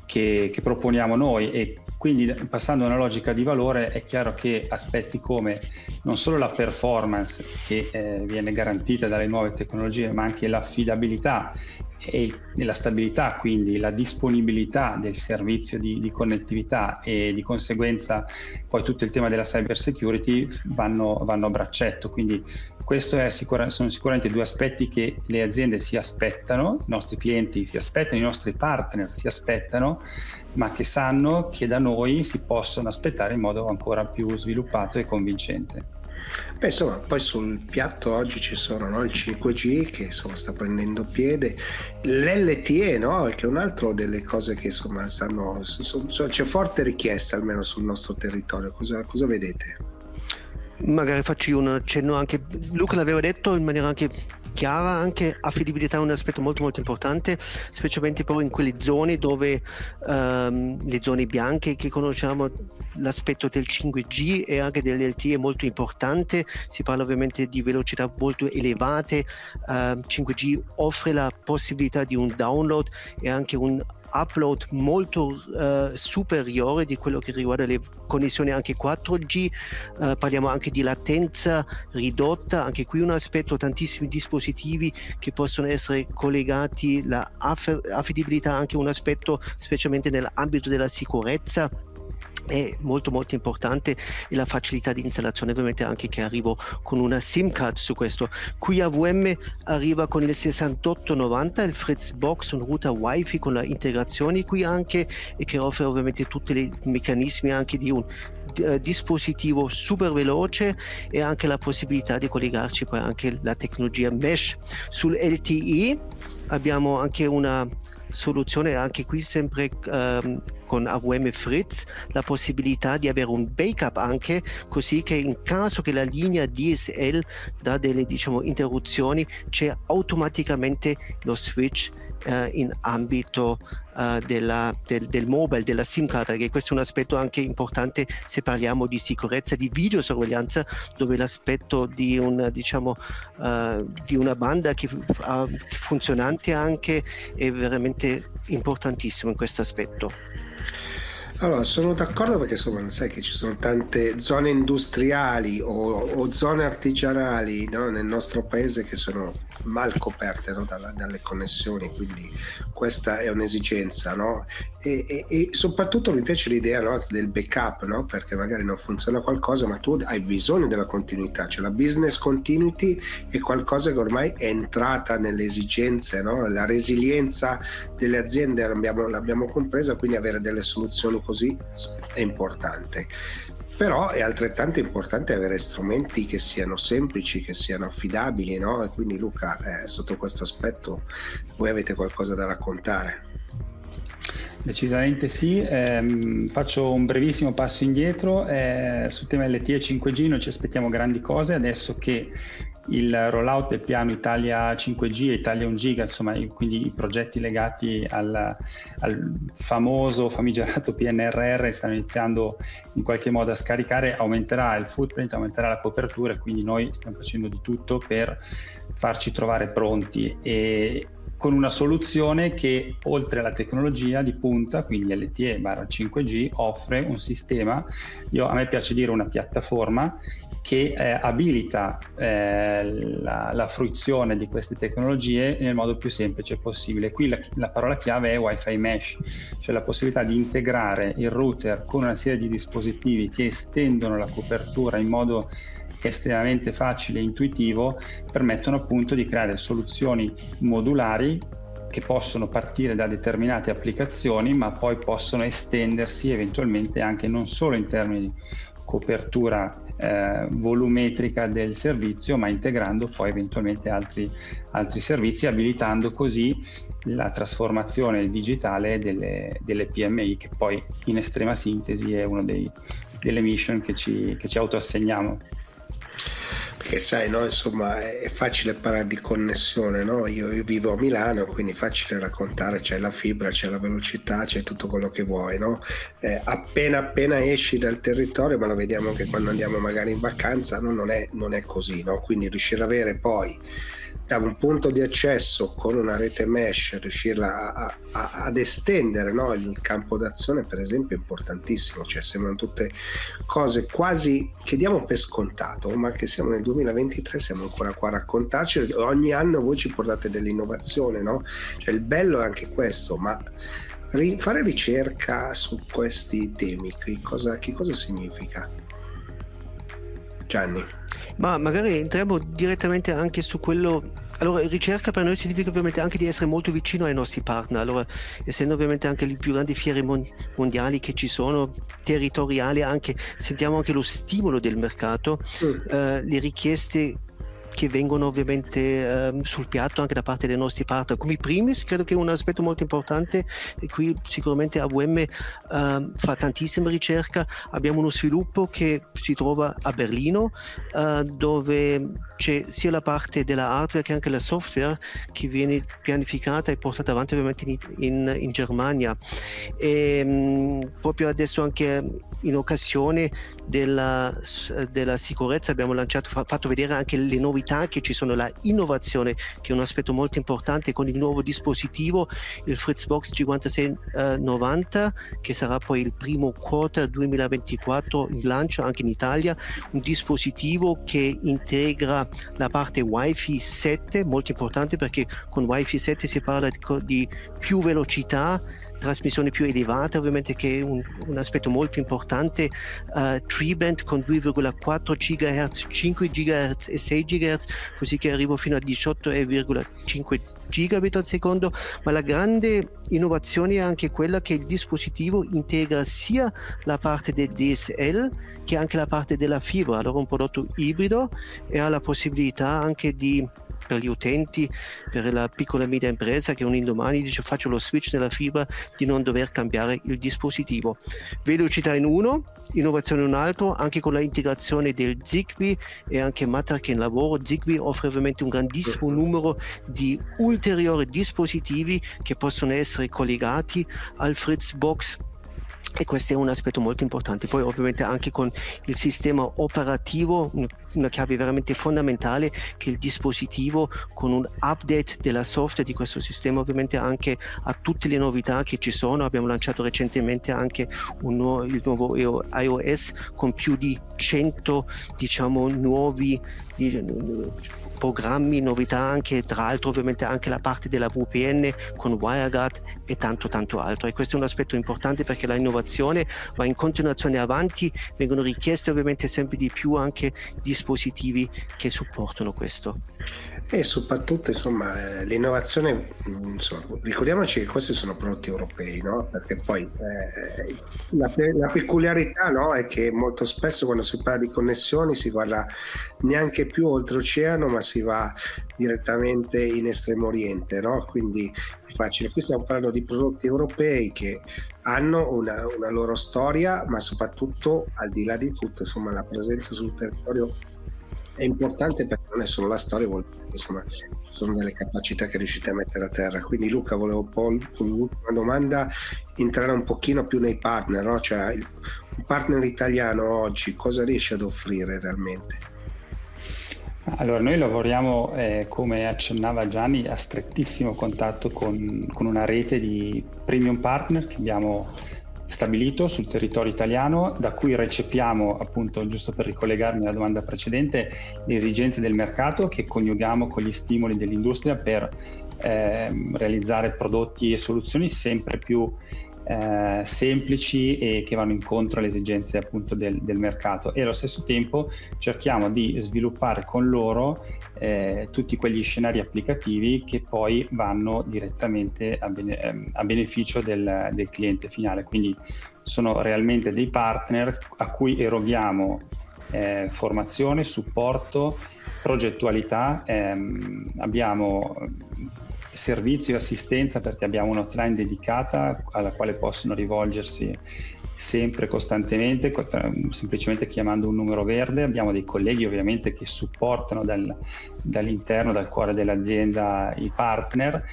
che, che proponiamo noi. E quindi passando a una logica di valore è chiaro che aspetti come non solo la performance che eh, viene garantita dalle nuove tecnologie, ma anche l'affidabilità e, la stabilità, quindi la disponibilità del servizio di, di, connettività e di conseguenza poi tutto il tema della cyber security vanno, vanno a braccetto. Quindi questi sicura, sono sicuramente due aspetti che le aziende si aspettano, i nostri clienti si aspettano, i nostri partner si aspettano, ma che sanno che da noi si possono aspettare in modo ancora più sviluppato e convincente. Beh, insomma, poi sul piatto oggi ci sono no? il 5G che insomma, sta prendendo piede, l'LTE, no? che è un'altra delle cose che insomma stanno. So, so, c'è forte richiesta almeno sul nostro territorio. Cosa, cosa vedete? Magari faccio un accenno anche, Luca l'aveva detto in maniera anche chiara, anche affidabilità è un aspetto molto molto importante, specialmente poi in quelle zone dove um, le zone bianche che conosciamo, l'aspetto del 5G e anche dell'LTE è molto importante, si parla ovviamente di velocità molto elevate, uh, ehm, 5G offre la possibilità di un download e anche un upload molto uh, superiore di quello che riguarda le connessioni anche 4G, uh, eh, parliamo anche di latenza ridotta, anche qui un aspetto, tantissimi dispositivi che possono essere collegati, la affidabilità anche un aspetto specialmente nell'ambito della sicurezza è molto molto importante la facilità di installazione ovviamente anche che arrivo con una SIM card su questo. Qui AVM arriva con il 6890 il Fritz Box un router wifi con la integrazione. Qui anche e che offre ovviamente tutti i meccanismi anche di un uh, dispositivo super veloce e anche la possibilità di collegarci poi anche la tecnologia mesh. Sul LTE abbiamo anche una soluzione anche qui sempre um, con AVM Fritz la possibilità di avere un backup anche così che in caso che la linea DSL dà delle diciamo interruzioni c'è automaticamente lo switch uh, in ambito uh, della, del, del, mobile, della SIM card, che questo è un aspetto anche importante se parliamo di sicurezza, di videosorveglianza, dove l'aspetto di, un, diciamo, uh, di una banda che, funzionante anche è veramente importantissimo in questo aspetto. Allora, sono d'accordo perché insomma, sai che ci sono tante zone industriali o, o zone artigianali no, nel nostro paese che sono mal coperte no, dalla, dalle connessioni, quindi questa è un'esigenza. No? E, e, e, soprattutto mi piace l'idea del backup, perché magari non funziona qualcosa, ma tu hai bisogno della continuità, cioè la business continuity è qualcosa che ormai è entrata nelle esigenze, la resilienza delle aziende l'abbiamo, l'abbiamo compresa, quindi avere delle soluzioni così è importante però è altrettanto importante avere strumenti che siano semplici, che siano affidabili, no? E quindi Luca, eh, sotto questo aspetto, voi avete qualcosa da raccontare? Decisamente sì, eh, faccio un brevissimo passo indietro eh, sul tema LTE 5G, noi ci aspettiamo grandi cose adesso che il rollout del piano Italia 5G e Italia 1 Giga, insomma, quindi i progetti legati al, al, famoso famigerato PNRR stanno iniziando in qualche modo a scaricare, aumenterà il footprint, aumenterà la copertura e quindi noi stiamo facendo di tutto per farci trovare pronti e con una soluzione che oltre alla tecnologia di punta, quindi LTE 5G, offre un sistema, io, a me piace dire una piattaforma che eh, abilita eh, la, la, fruizione di queste tecnologie nel modo più semplice possibile. Qui la, la, parola chiave è Wi-Fi Mesh, cioè la possibilità di integrare il router con una serie di dispositivi che estendono la copertura in modo estremamente facile e intuitivo, permettono appunto di creare soluzioni modulari che possono partire da determinate applicazioni, ma poi possono estendersi eventualmente anche non solo in termini di copertura eh, volumetrica del servizio, ma integrando poi eventualmente altri, altri servizi, abilitando così la trasformazione digitale delle, delle, PMI, che poi in estrema sintesi è una delle mission che ci, che ci autoassegniamo perché sai, no, insomma, è facile parlare di connessione, no? io, io, vivo a Milano, quindi è facile raccontare, c'è la fibra, c'è la velocità, c'è tutto quello che vuoi, no? eh, appena appena esci dal territorio, ma lo vediamo anche quando andiamo magari in vacanza, non è, non è così, quindi riuscire ad avere poi da un punto di accesso con una rete mesh riuscirla a, a, ad estendere no? il campo d'azione per esempio è importantissimo cioè sembrano tutte cose quasi che diamo per scontato ma che siamo nel 2023 siamo ancora qua a raccontarci ogni anno voi ci portate dell'innovazione no? cioè il bello è anche questo ma fare ricerca su questi temi che cosa, che cosa significa Gianni ma magari entriamo direttamente anche su quello. Allora, ricerca per noi significa ovviamente anche di essere molto vicino ai nostri partner. Allora, essendo ovviamente anche le più grandi fiere mondiali che ci sono, territoriali, anche, sentiamo anche lo stimolo del mercato, mm. eh, le richieste che vengono ovviamente ehm, sul piatto anche da parte dei nostri partner. Come primis, credo che un aspetto molto importante, e qui sicuramente AVM ehm, fa tantissima ricerca, abbiamo uno sviluppo che si trova a Berlino, eh, dove c'è sia la parte della hardware che anche la software che viene pianificata e portata avanti ovviamente in, in, in Germania. E, mh, mm, proprio adesso anche in occasione della, della sicurezza abbiamo lanciato, fatto vedere anche le novità che ci sono, la innovazione che è un aspetto molto importante con il nuovo dispositivo, il Fritzbox 5690 che sarà poi il primo quarter 2024 in lancio anche in Italia, un dispositivo che integra la parte Wi-Fi 7, molto importante perché con Wi-Fi 7 si parla di più velocità trasmissione più elevata ovviamente che è un, un aspetto molto importante uh, band con 2,4 GHz 5 GHz e 6 GHz così che arrivo fino a 18,5 gigabit al secondo. Ma la grande innovazione è anche quella che il dispositivo integra sia la parte del DSL che anche la parte della fibra allora un prodotto ibrido e ha la possibilità anche di per gli utenti, per la piccola e media impresa che un indomani dice faccio lo switch nella fibra di non dover cambiare il dispositivo. Velocità in uno, innovazione in un altro, anche con l'integrazione del Zigbee e anche Matter che in lavoro. Zigbee offre ovviamente un grandissimo numero di ulteriori dispositivi che possono essere collegati al Fritzbox e questo è un aspetto molto importante. Poi ovviamente anche con il sistema operativo, una chiave veramente fondamentale che il dispositivo con un update della software di questo sistema ovviamente anche a tutte le novità che ci sono. Abbiamo lanciato recentemente anche nuovo, il nuovo iOS con più di 100 diciamo nuovi programmi, novità anche, tra l'altro ovviamente anche la parte della VPN con WireGuard e tanto tanto altro. E questo è un aspetto importante perché la innovazione va in continuazione avanti, vengono richieste ovviamente sempre di più anche dispositivi che supportano questo. E soprattutto, insomma, eh, l'innovazione, mm, insomma, ricordiamoci che questi sono prodotti europei, no? Perché poi eh, la, la, peculiarità no? è che molto spesso quando si parla di connessioni si guarda neanche più oltreoceano, ma si va direttamente in estremo oriente, no? Quindi è facile. Qui stiamo parlando di prodotti europei che hanno una, una loro storia, ma soprattutto al di là di tutto, insomma, la presenza sul territorio è importante perché non è solo la storia, vuol dire che insomma, sono delle capacità che riuscite a mettere a terra. Quindi Luca, volevo un po' l'ultima domanda entrare un pochino più nei partner, no? cioè un partner italiano oggi cosa riesce ad offrire realmente? Allora, noi lavoriamo, eh, come accennava Gianni, a strettissimo contatto con, con, una rete di premium partner che abbiamo stabilito sul territorio italiano, da cui recepiamo, appunto, giusto per ricollegarmi alla domanda precedente, le esigenze del mercato che coniughiamo con gli stimoli dell'industria per eh, realizzare prodotti e soluzioni sempre più eh, semplici e che vanno incontro alle esigenze appunto del, del, mercato e allo stesso tempo cerchiamo di sviluppare con loro eh, tutti quegli scenari applicativi che poi vanno direttamente a, bene, ehm, a beneficio del, del cliente finale. Quindi sono realmente dei partner a cui eroghiamo eh, formazione, supporto, progettualità. Ehm, abbiamo servizio e assistenza perché abbiamo un'hotline dedicata alla quale possono rivolgersi sempre costantemente, semplicemente chiamando un numero verde. Abbiamo dei colleghi ovviamente che supportano dal, dall'interno, dal cuore dell'azienda i partner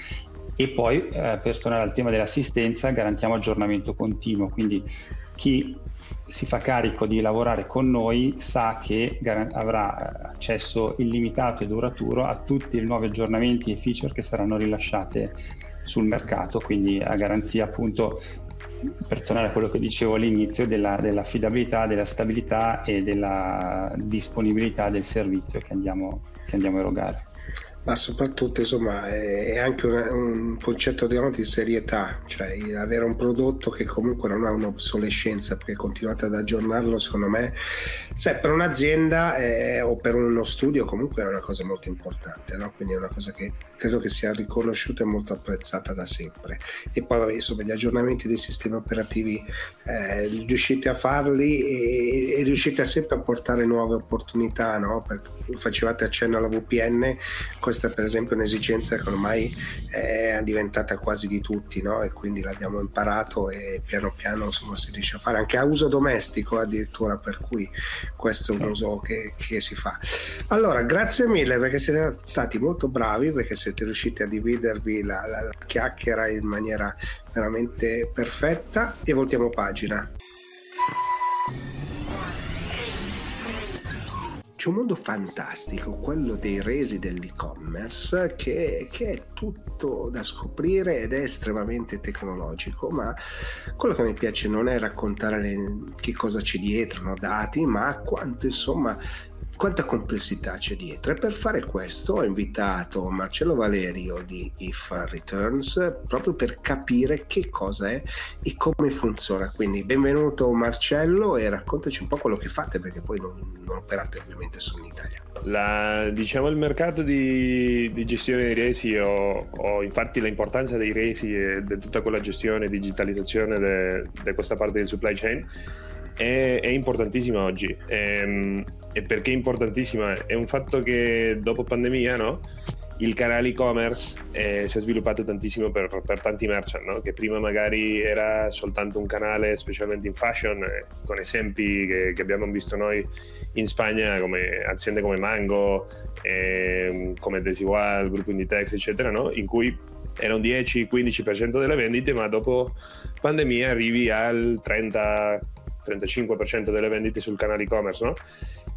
e poi eh, per tornare al tema dell'assistenza garantiamo aggiornamento continuo, quindi chi si fa carico di lavorare con noi sa che avrà accesso illimitato e duraturo a tutti i nuovi aggiornamenti e feature che saranno rilasciate sul mercato, quindi a garanzia appunto per tornare a quello che dicevo all'inizio della, dell'affidabilità, della stabilità e della disponibilità del servizio che andiamo, che andiamo a erogare ma soprattutto insomma è, anche un, un concetto di serietà, cioè avere un prodotto che comunque non ha un'obsolescenza perché continuate ad aggiornarlo secondo me, se per un'azienda eh, o per uno studio comunque è una cosa molto importante, no? quindi è una cosa che credo che sia riconosciuta e molto apprezzata da sempre. E poi insomma gli aggiornamenti dei sistemi operativi eh, riuscite a farli e, e, riuscite sempre a portare nuove opportunità, no? Facevate accenno alla VPN, questa per esempio è un'esigenza che ormai è diventata quasi di tutti no? e quindi l'abbiamo imparato e piano piano insomma, si riesce a fare anche a uso domestico addirittura per cui questo è un uso che, che si fa. Allora grazie mille perché siete stati molto bravi perché siete riusciti a dividervi la, la, la chiacchiera in maniera veramente perfetta e voltiamo pagina c'è un mondo fantastico, quello dei resi dell'e-commerce, che, che, è tutto da scoprire ed è estremamente tecnologico, ma quello che mi piace non è raccontare le, che cosa c'è dietro, no? dati, ma quanto insomma quanta complessità c'è dietro? E per fare questo ho invitato Marcello Valerio di If Returns proprio per capire che cosa è e come funziona. Quindi benvenuto Marcello e raccontaci un po' quello che fate perché poi non, non operate ovviamente solo in Italia. La, diciamo il mercato di, di gestione dei resi o, o, infatti l'importanza dei resi e di tutta quella gestione e digitalizzazione di questa parte del supply chain è, è importantissima oggi. Ehm, e, perché è importantissima? È un fatto che dopo pandemia, no? il canale e-commerce eh, si è sviluppato tantissimo per, per tanti merchant, no? che prima magari era soltanto un canale, specialmente in fashion, eh, con esempi che, che, abbiamo visto noi in Spagna, come aziende come Mango, eh, come Desigual, Gruppo Inditex, eccetera, no? in cui era un 10-15% delle vendite, ma dopo pandemia arrivi al 30 35% delle vendite sul canale e-commerce, no?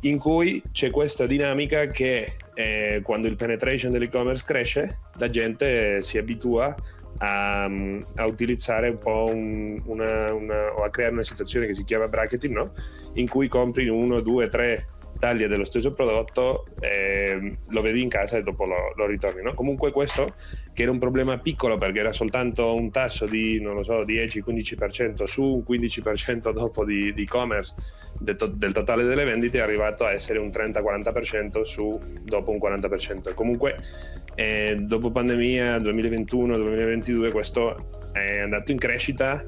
in cui c'è questa dinamica che eh, quando il penetration dell'e-commerce cresce, la gente si abitua a, a utilizzare un po' un, una, una, o a creare una situazione che si chiama bracketing, no? in cui compri uno, due, tre taglie dello stesso prodotto, eh, lo vedi in casa e dopo lo, lo ritorni. No? Comunque questo, che era un problema piccolo perché era soltanto un tasso di, non lo so, 10-15% su un 15% dopo di, di e-commerce del, to- del, totale delle vendite, è arrivato a essere un 30-40% su dopo un 40%. Comunque eh, dopo pandemia 2021-2022 questo è andato in crescita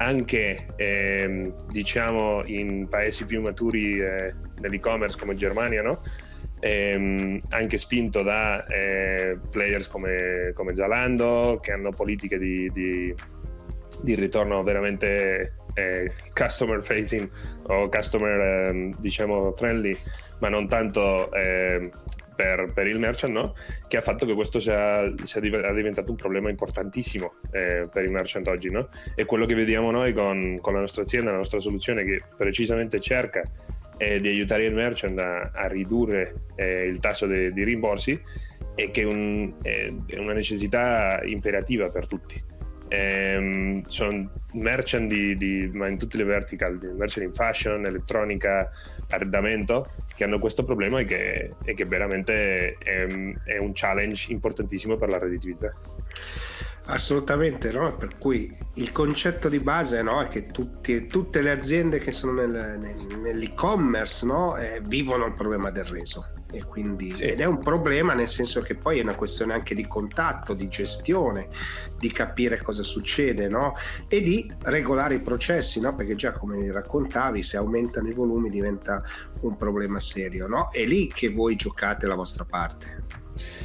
anche ehm, diciamo in paesi più maturi eh, dell'e-commerce come Germania, no? ehm, anche spinto da eh, players come, come, Zalando che hanno politiche di, di, di ritorno veramente eh, customer facing o customer ehm, diciamo friendly ma non tanto ehm, per, per, il merchant, no? che ha fatto che questo sia, sia diventato un problema importantissimo eh, per il merchant oggi. No? E quello che vediamo noi con, con, la nostra azienda, la nostra soluzione, che precisamente cerca e di aiutare il merchant a, a ridurre eh, il tasso de, di rimborsi e che un, è, è una necessità imperativa per tutti. Ehm, sono merchant di, di, ma in tutte le vertical, merchant in fashion, elettronica, arredamento, che hanno questo problema e che, e che veramente è, è, un challenge importantissimo per la redditività. Assolutamente, no? per cui il concetto di base no? è che tutti, tutte le aziende che sono nel, nel, nell'e-commerce no? eh, vivono il problema del reso e quindi, sì. ed è un problema nel senso che poi è una questione anche di contatto, di gestione, di capire cosa succede no? e di regolare i processi, no? perché già come raccontavi se aumentano i volumi diventa un problema serio. No? È lì che voi giocate la vostra parte.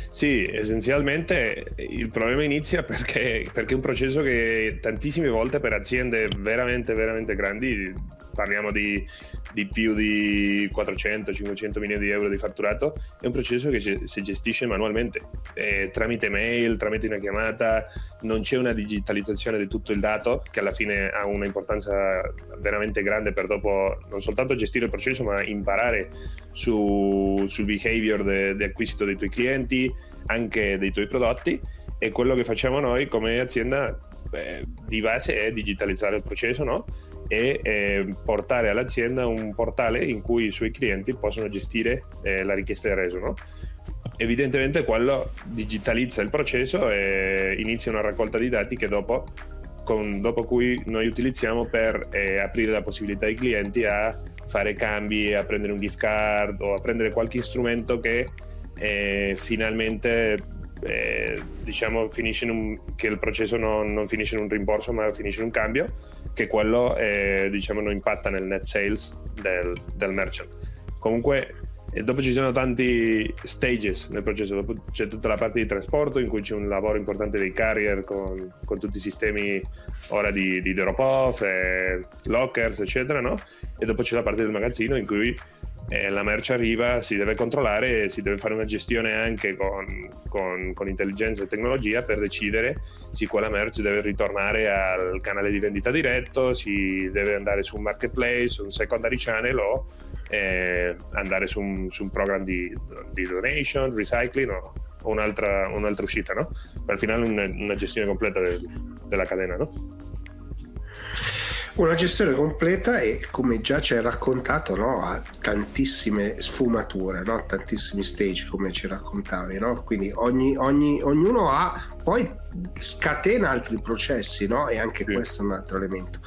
Sì, essenzialmente il problema inizia perché, perché, è un processo che tantissime volte per aziende veramente, veramente grandi, parliamo di, di più di 400-500 milioni di euro di fatturato, è un processo che si gestisce manualmente, eh, tramite mail, tramite una chiamata, non c'è una digitalizzazione di tutto il dato che alla fine ha un'importanza veramente grande per dopo non soltanto gestire il processo ma imparare su, sul behavior di acquisto dei tuoi clienti, anche dei tuoi prodotti e quello che facciamo noi come azienda eh, di base è digitalizzare il processo no? e eh, portare all'azienda un portale in cui i suoi clienti possono gestire eh, la richiesta del reso. No? Evidentemente quello digitalizza il processo e inizia una raccolta di dati che dopo, con, dopo cui noi utilizziamo per eh, aprire la possibilità ai clienti a fare cambi, a prendere un gift card o a prendere qualche strumento che eh, finalmente eh, diciamo un, che il processo non, non, finisce in un rimborso ma finisce in un cambio che quello eh, diciamo non impatta nel net sales del, del merchant. Comunque e dopo ci sono tanti stages nel processo, dopo c'è tutta la parte di trasporto in cui c'è un lavoro importante dei carrier con, con tutti i sistemi ora di, di drop-off, eh, lockers eccetera, no? E dopo c'è la parte del magazzino in cui eh, la merce arriva, si deve controllare e si deve fare una gestione anche con, con, con, intelligenza e tecnologia per decidere se quella merce deve ritornare al canale di vendita diretto, si deve andare su un marketplace, un secondary channel o eh, andare su un, su un programma di, di, donation, recycling o un'altra, un'altra uscita, no? Al finale una, una gestione completa de, della catena, no? Una gestione completa e come già ci hai raccontato no, ha tantissime sfumature, no? tantissimi stage come ci raccontavi, no? quindi ogni, ogni, ognuno ha poi scatena altri processi no? e anche sì. questo è un altro elemento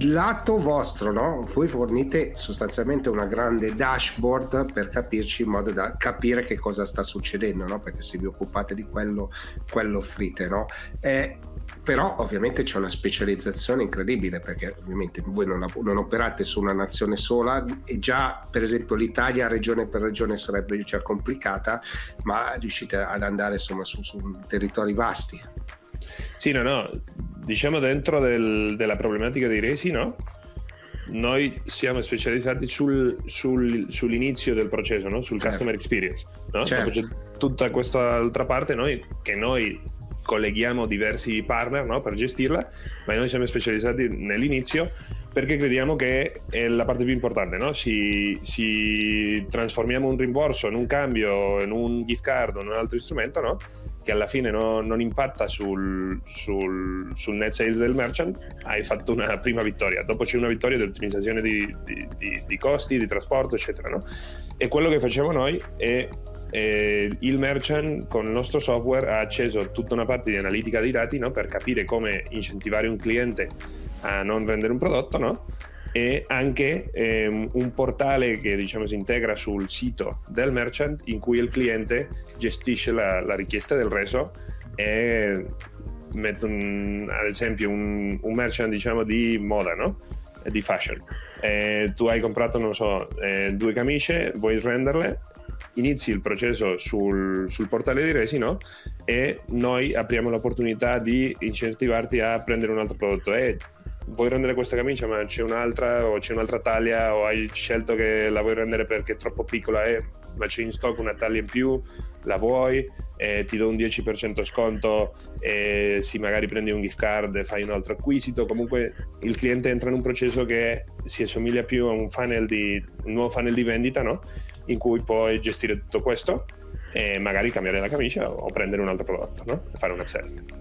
lato vostro, no? voi fornite sostanzialmente una grande dashboard per capirci in modo da capire che cosa sta succedendo, no? perché se vi occupate di quello, quello offrite. No? Eh, però ovviamente c'è una specializzazione incredibile perché ovviamente voi non, non, operate su una nazione sola e già per esempio l'Italia regione per regione sarebbe già complicata ma riuscite ad andare insomma su, su territori vasti sì no no diciamo dentro del, della problematica dei resi no noi siamo specializzati sul, sul, sull'inizio del processo, no? sul certo. customer experience. No? Certo. C'è tutta questa altra parte noi, che noi colleghiamo diversi partner no, per gestirla, ma noi siamo specializzati nell'inizio perché crediamo che è la parte più importante, no? si, si, trasformiamo un rimborso in un cambio, in un gift card o in un altro strumento, no? Che alla fine no, non impatta sul, sul, sul, net sales del merchant, hai fatto una prima vittoria. Dopo c'è una vittoria di ottimizzazione di, di, di, di costi, di trasporto, eccetera. No? E quello che facciamo noi è eh, il merchant con il nostro software ha acceso tutta una parte di analitica dei dati no? per capire come incentivare un cliente a non vendere un prodotto no? E anche ehm, un portale che diciamo si integra sul sito del merchant in cui il cliente gestisce la, la richiesta del reso e metto un, ad esempio un, un, merchant diciamo di moda no? di fashion eh, tu hai comprato non so eh, due camicie vuoi renderle inizi il processo sul, sul portale di Resi no? e noi apriamo l'opportunità di incentivarti a prendere un altro prodotto e vuoi rendere questa camicia ma c'è un'altra o c'è un'altra taglia o hai scelto che la vuoi rendere perché è troppo piccola eh, ma c'è in stock una taglia in più, la vuoi, eh, ti do un 10% sconto e sì, magari prendi un gift card e fai un altro acquisito, comunque il cliente entra in un processo che si assomiglia più a un, funnel di, un nuovo funnel di vendita, no? in cui puoi gestire tutto questo e magari cambiare la camicia o prendere un altro prodotto no? e fare un upsell.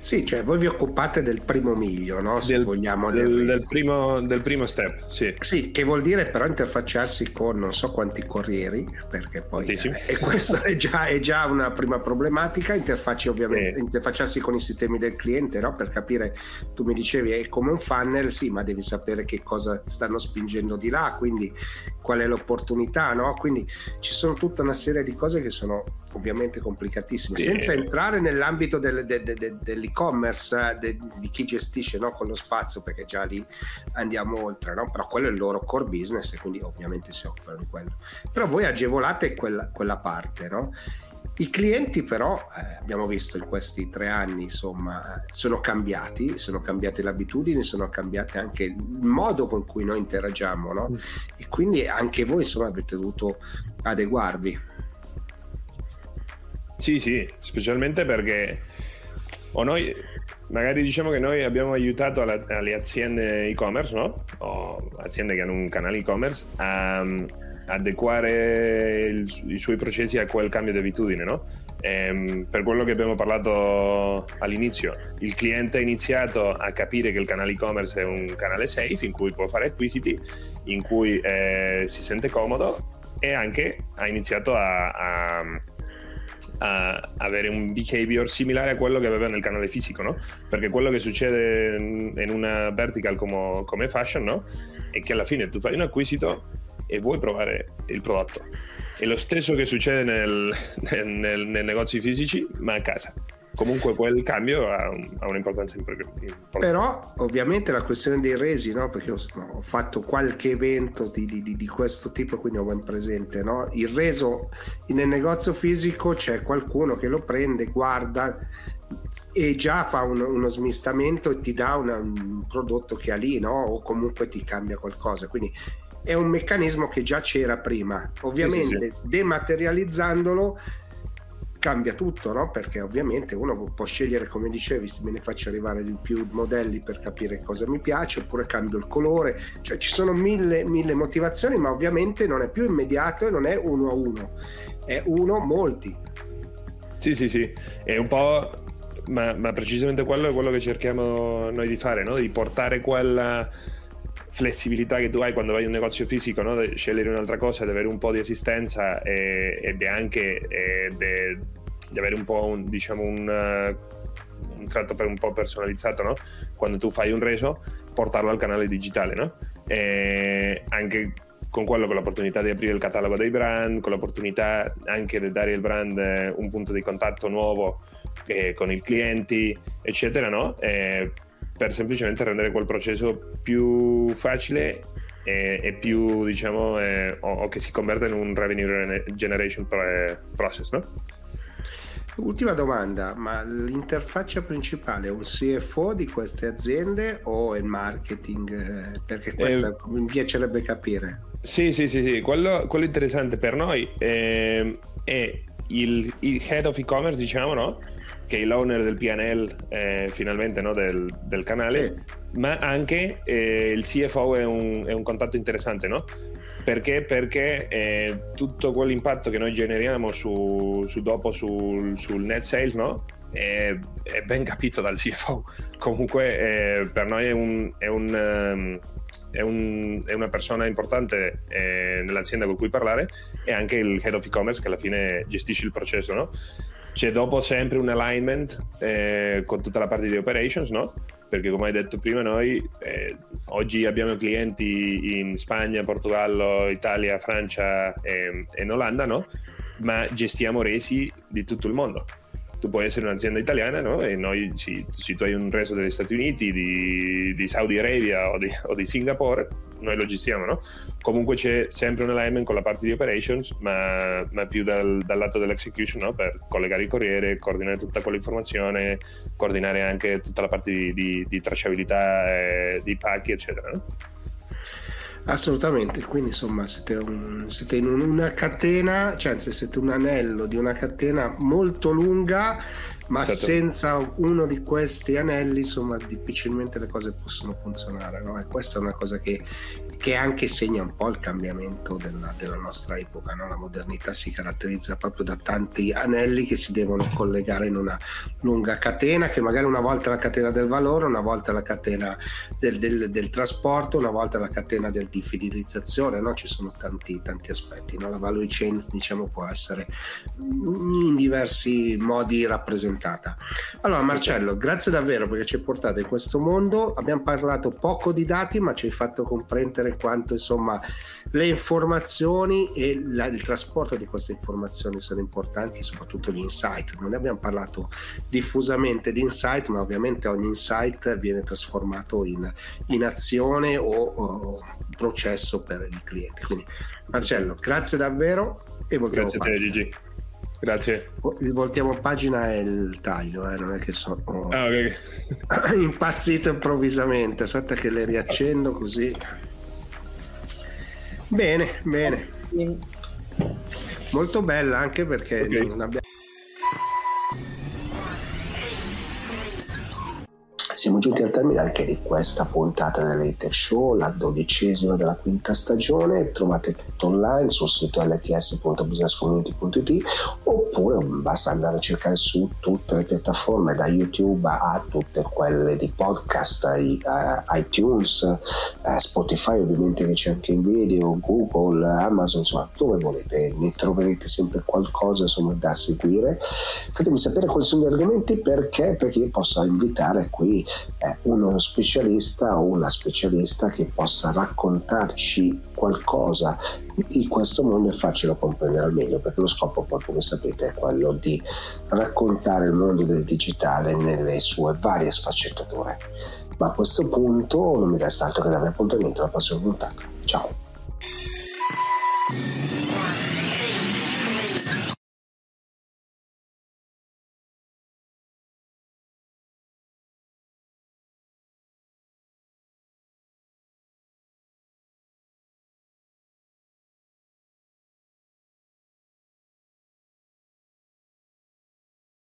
Sì, cioè voi vi occupate del primo miglio, no? Se del, vogliamo del, del, primo, del, primo, step, sì. Sì, che vuol dire però interfacciarsi con non so quanti corrieri, perché poi eh, e questo è già, è già, una prima problematica, interfacci ovviamente, interfacciarsi con i sistemi del cliente, no? Per capire, tu mi dicevi è come un funnel, sì, ma devi sapere che cosa stanno spingendo di là, quindi qual è l'opportunità, no? Quindi ci sono tutta una serie di cose che sono ovviamente complicatissime, sì. senza entrare nell'ambito del, del, del, dell'e-commerce di chi gestisce no, con lo spazio, perché già lì andiamo oltre, no? però quello è il loro core business e quindi ovviamente si occupano di quello. Però voi agevolate quella, quella parte, no? I clienti però, eh, abbiamo visto in questi tre anni, insomma, sono cambiati, sono cambiate le abitudini, sono cambiate anche il modo con cui noi interagiamo, no? Mm. E quindi anche voi, insomma, avete dovuto adeguarvi. Sì, sì, specialmente perché o noi, magari diciamo che noi abbiamo aiutato alla, alle aziende e-commerce, no? O aziende che hanno un canale e-commerce a, adeguare il, i suoi processi a quel cambio di abitudine, no? Ehm, per quello che abbiamo parlato all'inizio, il cliente ha iniziato a capire che il canale e-commerce è un canale safe in cui può fare acquisiti, in cui eh, si sente comodo e anche ha iniziato a, a a avere un behavior similare a quello che aveva nel canale fisico, no? Perché quello che succede in una vertical come, come fashion, no? È che alla fine tu fai un acquisito e vuoi provare il prodotto. È lo stesso che succede nel, nel, nei negozi fisici, ma a casa comunque quel cambio ha, un, ha un'importanza importante. Però ovviamente la questione dei resi, no? perché ho, ho fatto qualche evento di, di, di, questo tipo, quindi ho ben presente, no? il reso nel negozio fisico c'è qualcuno che lo prende, guarda e già fa un, uno smistamento e ti dà una, un prodotto che ha lì, no? o comunque ti cambia qualcosa. Quindi è un meccanismo che già c'era prima. Ovviamente sì, sì, sì. dematerializzandolo cambia tutto, no? perché ovviamente uno può scegliere, come dicevi, me ne faccio arrivare di più modelli per capire cosa mi piace, oppure cambio il colore, cioè ci sono mille, mille motivazioni, ma ovviamente non è più immediato e non è uno a uno, è uno molti. Sì, sì, sì, è un po', ma, ma precisamente quello è quello che cerchiamo noi di fare, no? di portare quella flessibilità che tu hai quando vai in un negozio fisico, no? scegliere un'altra cosa, di avere un po' di assistenza e, ed è anche di avere un po' un, diciamo un, un tratto per un po' personalizzato, no? quando tu fai un reso, portarlo al canale digitale, no? E anche con quello con l'opportunità di aprire il catalogo dei brand, con l'opportunità anche di dare al brand un punto di contatto nuovo eh, con i clienti, eccetera, no? Eh, per semplicemente rendere quel processo più facile e, e più, diciamo, eh, o, o, che si converta in un revenue generation process, no? Ultima domanda, ma l'interfaccia principale è un CFO di queste aziende o è il marketing? Perché questa eh, mi piacerebbe capire. Sì, sì, sì, sì. Quello, quello interessante per noi eh, è il, il, head of e-commerce, diciamo, no? Che è l'owner del PNL eh, finalmente no, del, del, canale, sì. ma anche eh, il CFO è un, è un, contatto interessante, no? Perché? Perché eh, tutto quell'impatto che noi generiamo su, su dopo sul, sul, net sales, no? È, è, ben capito dal CFO. Comunque eh, per noi è, un, è, un, um, è, un, è, una persona importante eh, nell'azienda con cui parlare e anche il head of e-commerce che alla fine gestisce il processo, no? C'è dopo sempre un alignment eh, con tutta la parte di operations, no? Perché come hai detto prima noi eh, oggi abbiamo clienti in Spagna, Portogallo, Italia, Francia e, e in Olanda, no? Ma gestiamo resi di tutto il mondo. Tu puoi essere un'azienda italiana no? e noi, se, se tu hai un resto degli Stati Uniti, di, di Saudi Arabia o di, o di, Singapore, noi lo gestiamo, no? Comunque c'è sempre un alignment con la parte di operations, ma, ma più dal, dal, lato dell'execution, no? Per collegare il corriere, coordinare tutta quell'informazione, coordinare anche tutta la parte di, di, di tracciabilità, eh, di pacchi, eccetera, no? Assolutamente, quindi insomma siete, un, siete in una catena, cioè siete un anello di una catena molto lunga ma certo. senza uno di questi anelli insomma difficilmente le cose possono funzionare no? e questa è una cosa che, che anche segna un po' il cambiamento della, della nostra epoca no? la modernità si caratterizza proprio da tanti anelli che si devono collegare in una lunga catena che magari una volta è la catena del valore una volta è la catena del, del, del trasporto una volta è la catena del, di fidelizzazione no? ci sono tanti, tanti aspetti la value chain diciamo può essere in diversi modi rappresentata puntata. Allora Marcello, grazie davvero perché ci hai portato in questo mondo, abbiamo parlato poco di dati ma ci hai fatto comprendere quanto insomma le informazioni e la, il trasporto di queste informazioni sono importanti, soprattutto gli insight. Non ne abbiamo parlato diffusamente di insight, ma ovviamente ogni insight viene trasformato in, in azione o, o, processo per il cliente. Quindi Marcello, grazie davvero e Grazie a te Gigi. Grazie. Voltiamo pagina e il taglio, eh? non è che sono oh, ah, okay. impazzito improvvisamente. Aspetta che le riaccendo così. Bene, bene. Molto bella anche perché okay. non abbiamo Siamo giunti al termine anche di questa puntata dell'Hater Show, la dodicesima della quinta stagione. Trovate tutto online sul sito lts.businesscommunity.it oppure basta andare a cercare su tutte le piattaforme, da YouTube a tutte quelle di podcast, iTunes, Spotify ovviamente che c'è anche in video, Google, Amazon, insomma dove volete, ne troverete sempre qualcosa insomma, da seguire. Fatemi sapere quali sono gli argomenti perché, perché io possa invitare qui eh, uno specialista o una specialista che possa raccontarci qualcosa di questo mondo e farcelo comprendere al meglio, perché lo scopo poi, come sapete, è quello di raccontare il mondo del digitale nelle sue varie sfaccettature. Ma a questo punto non mi resta altro che dare appuntamento alla prossima puntata. Ciao!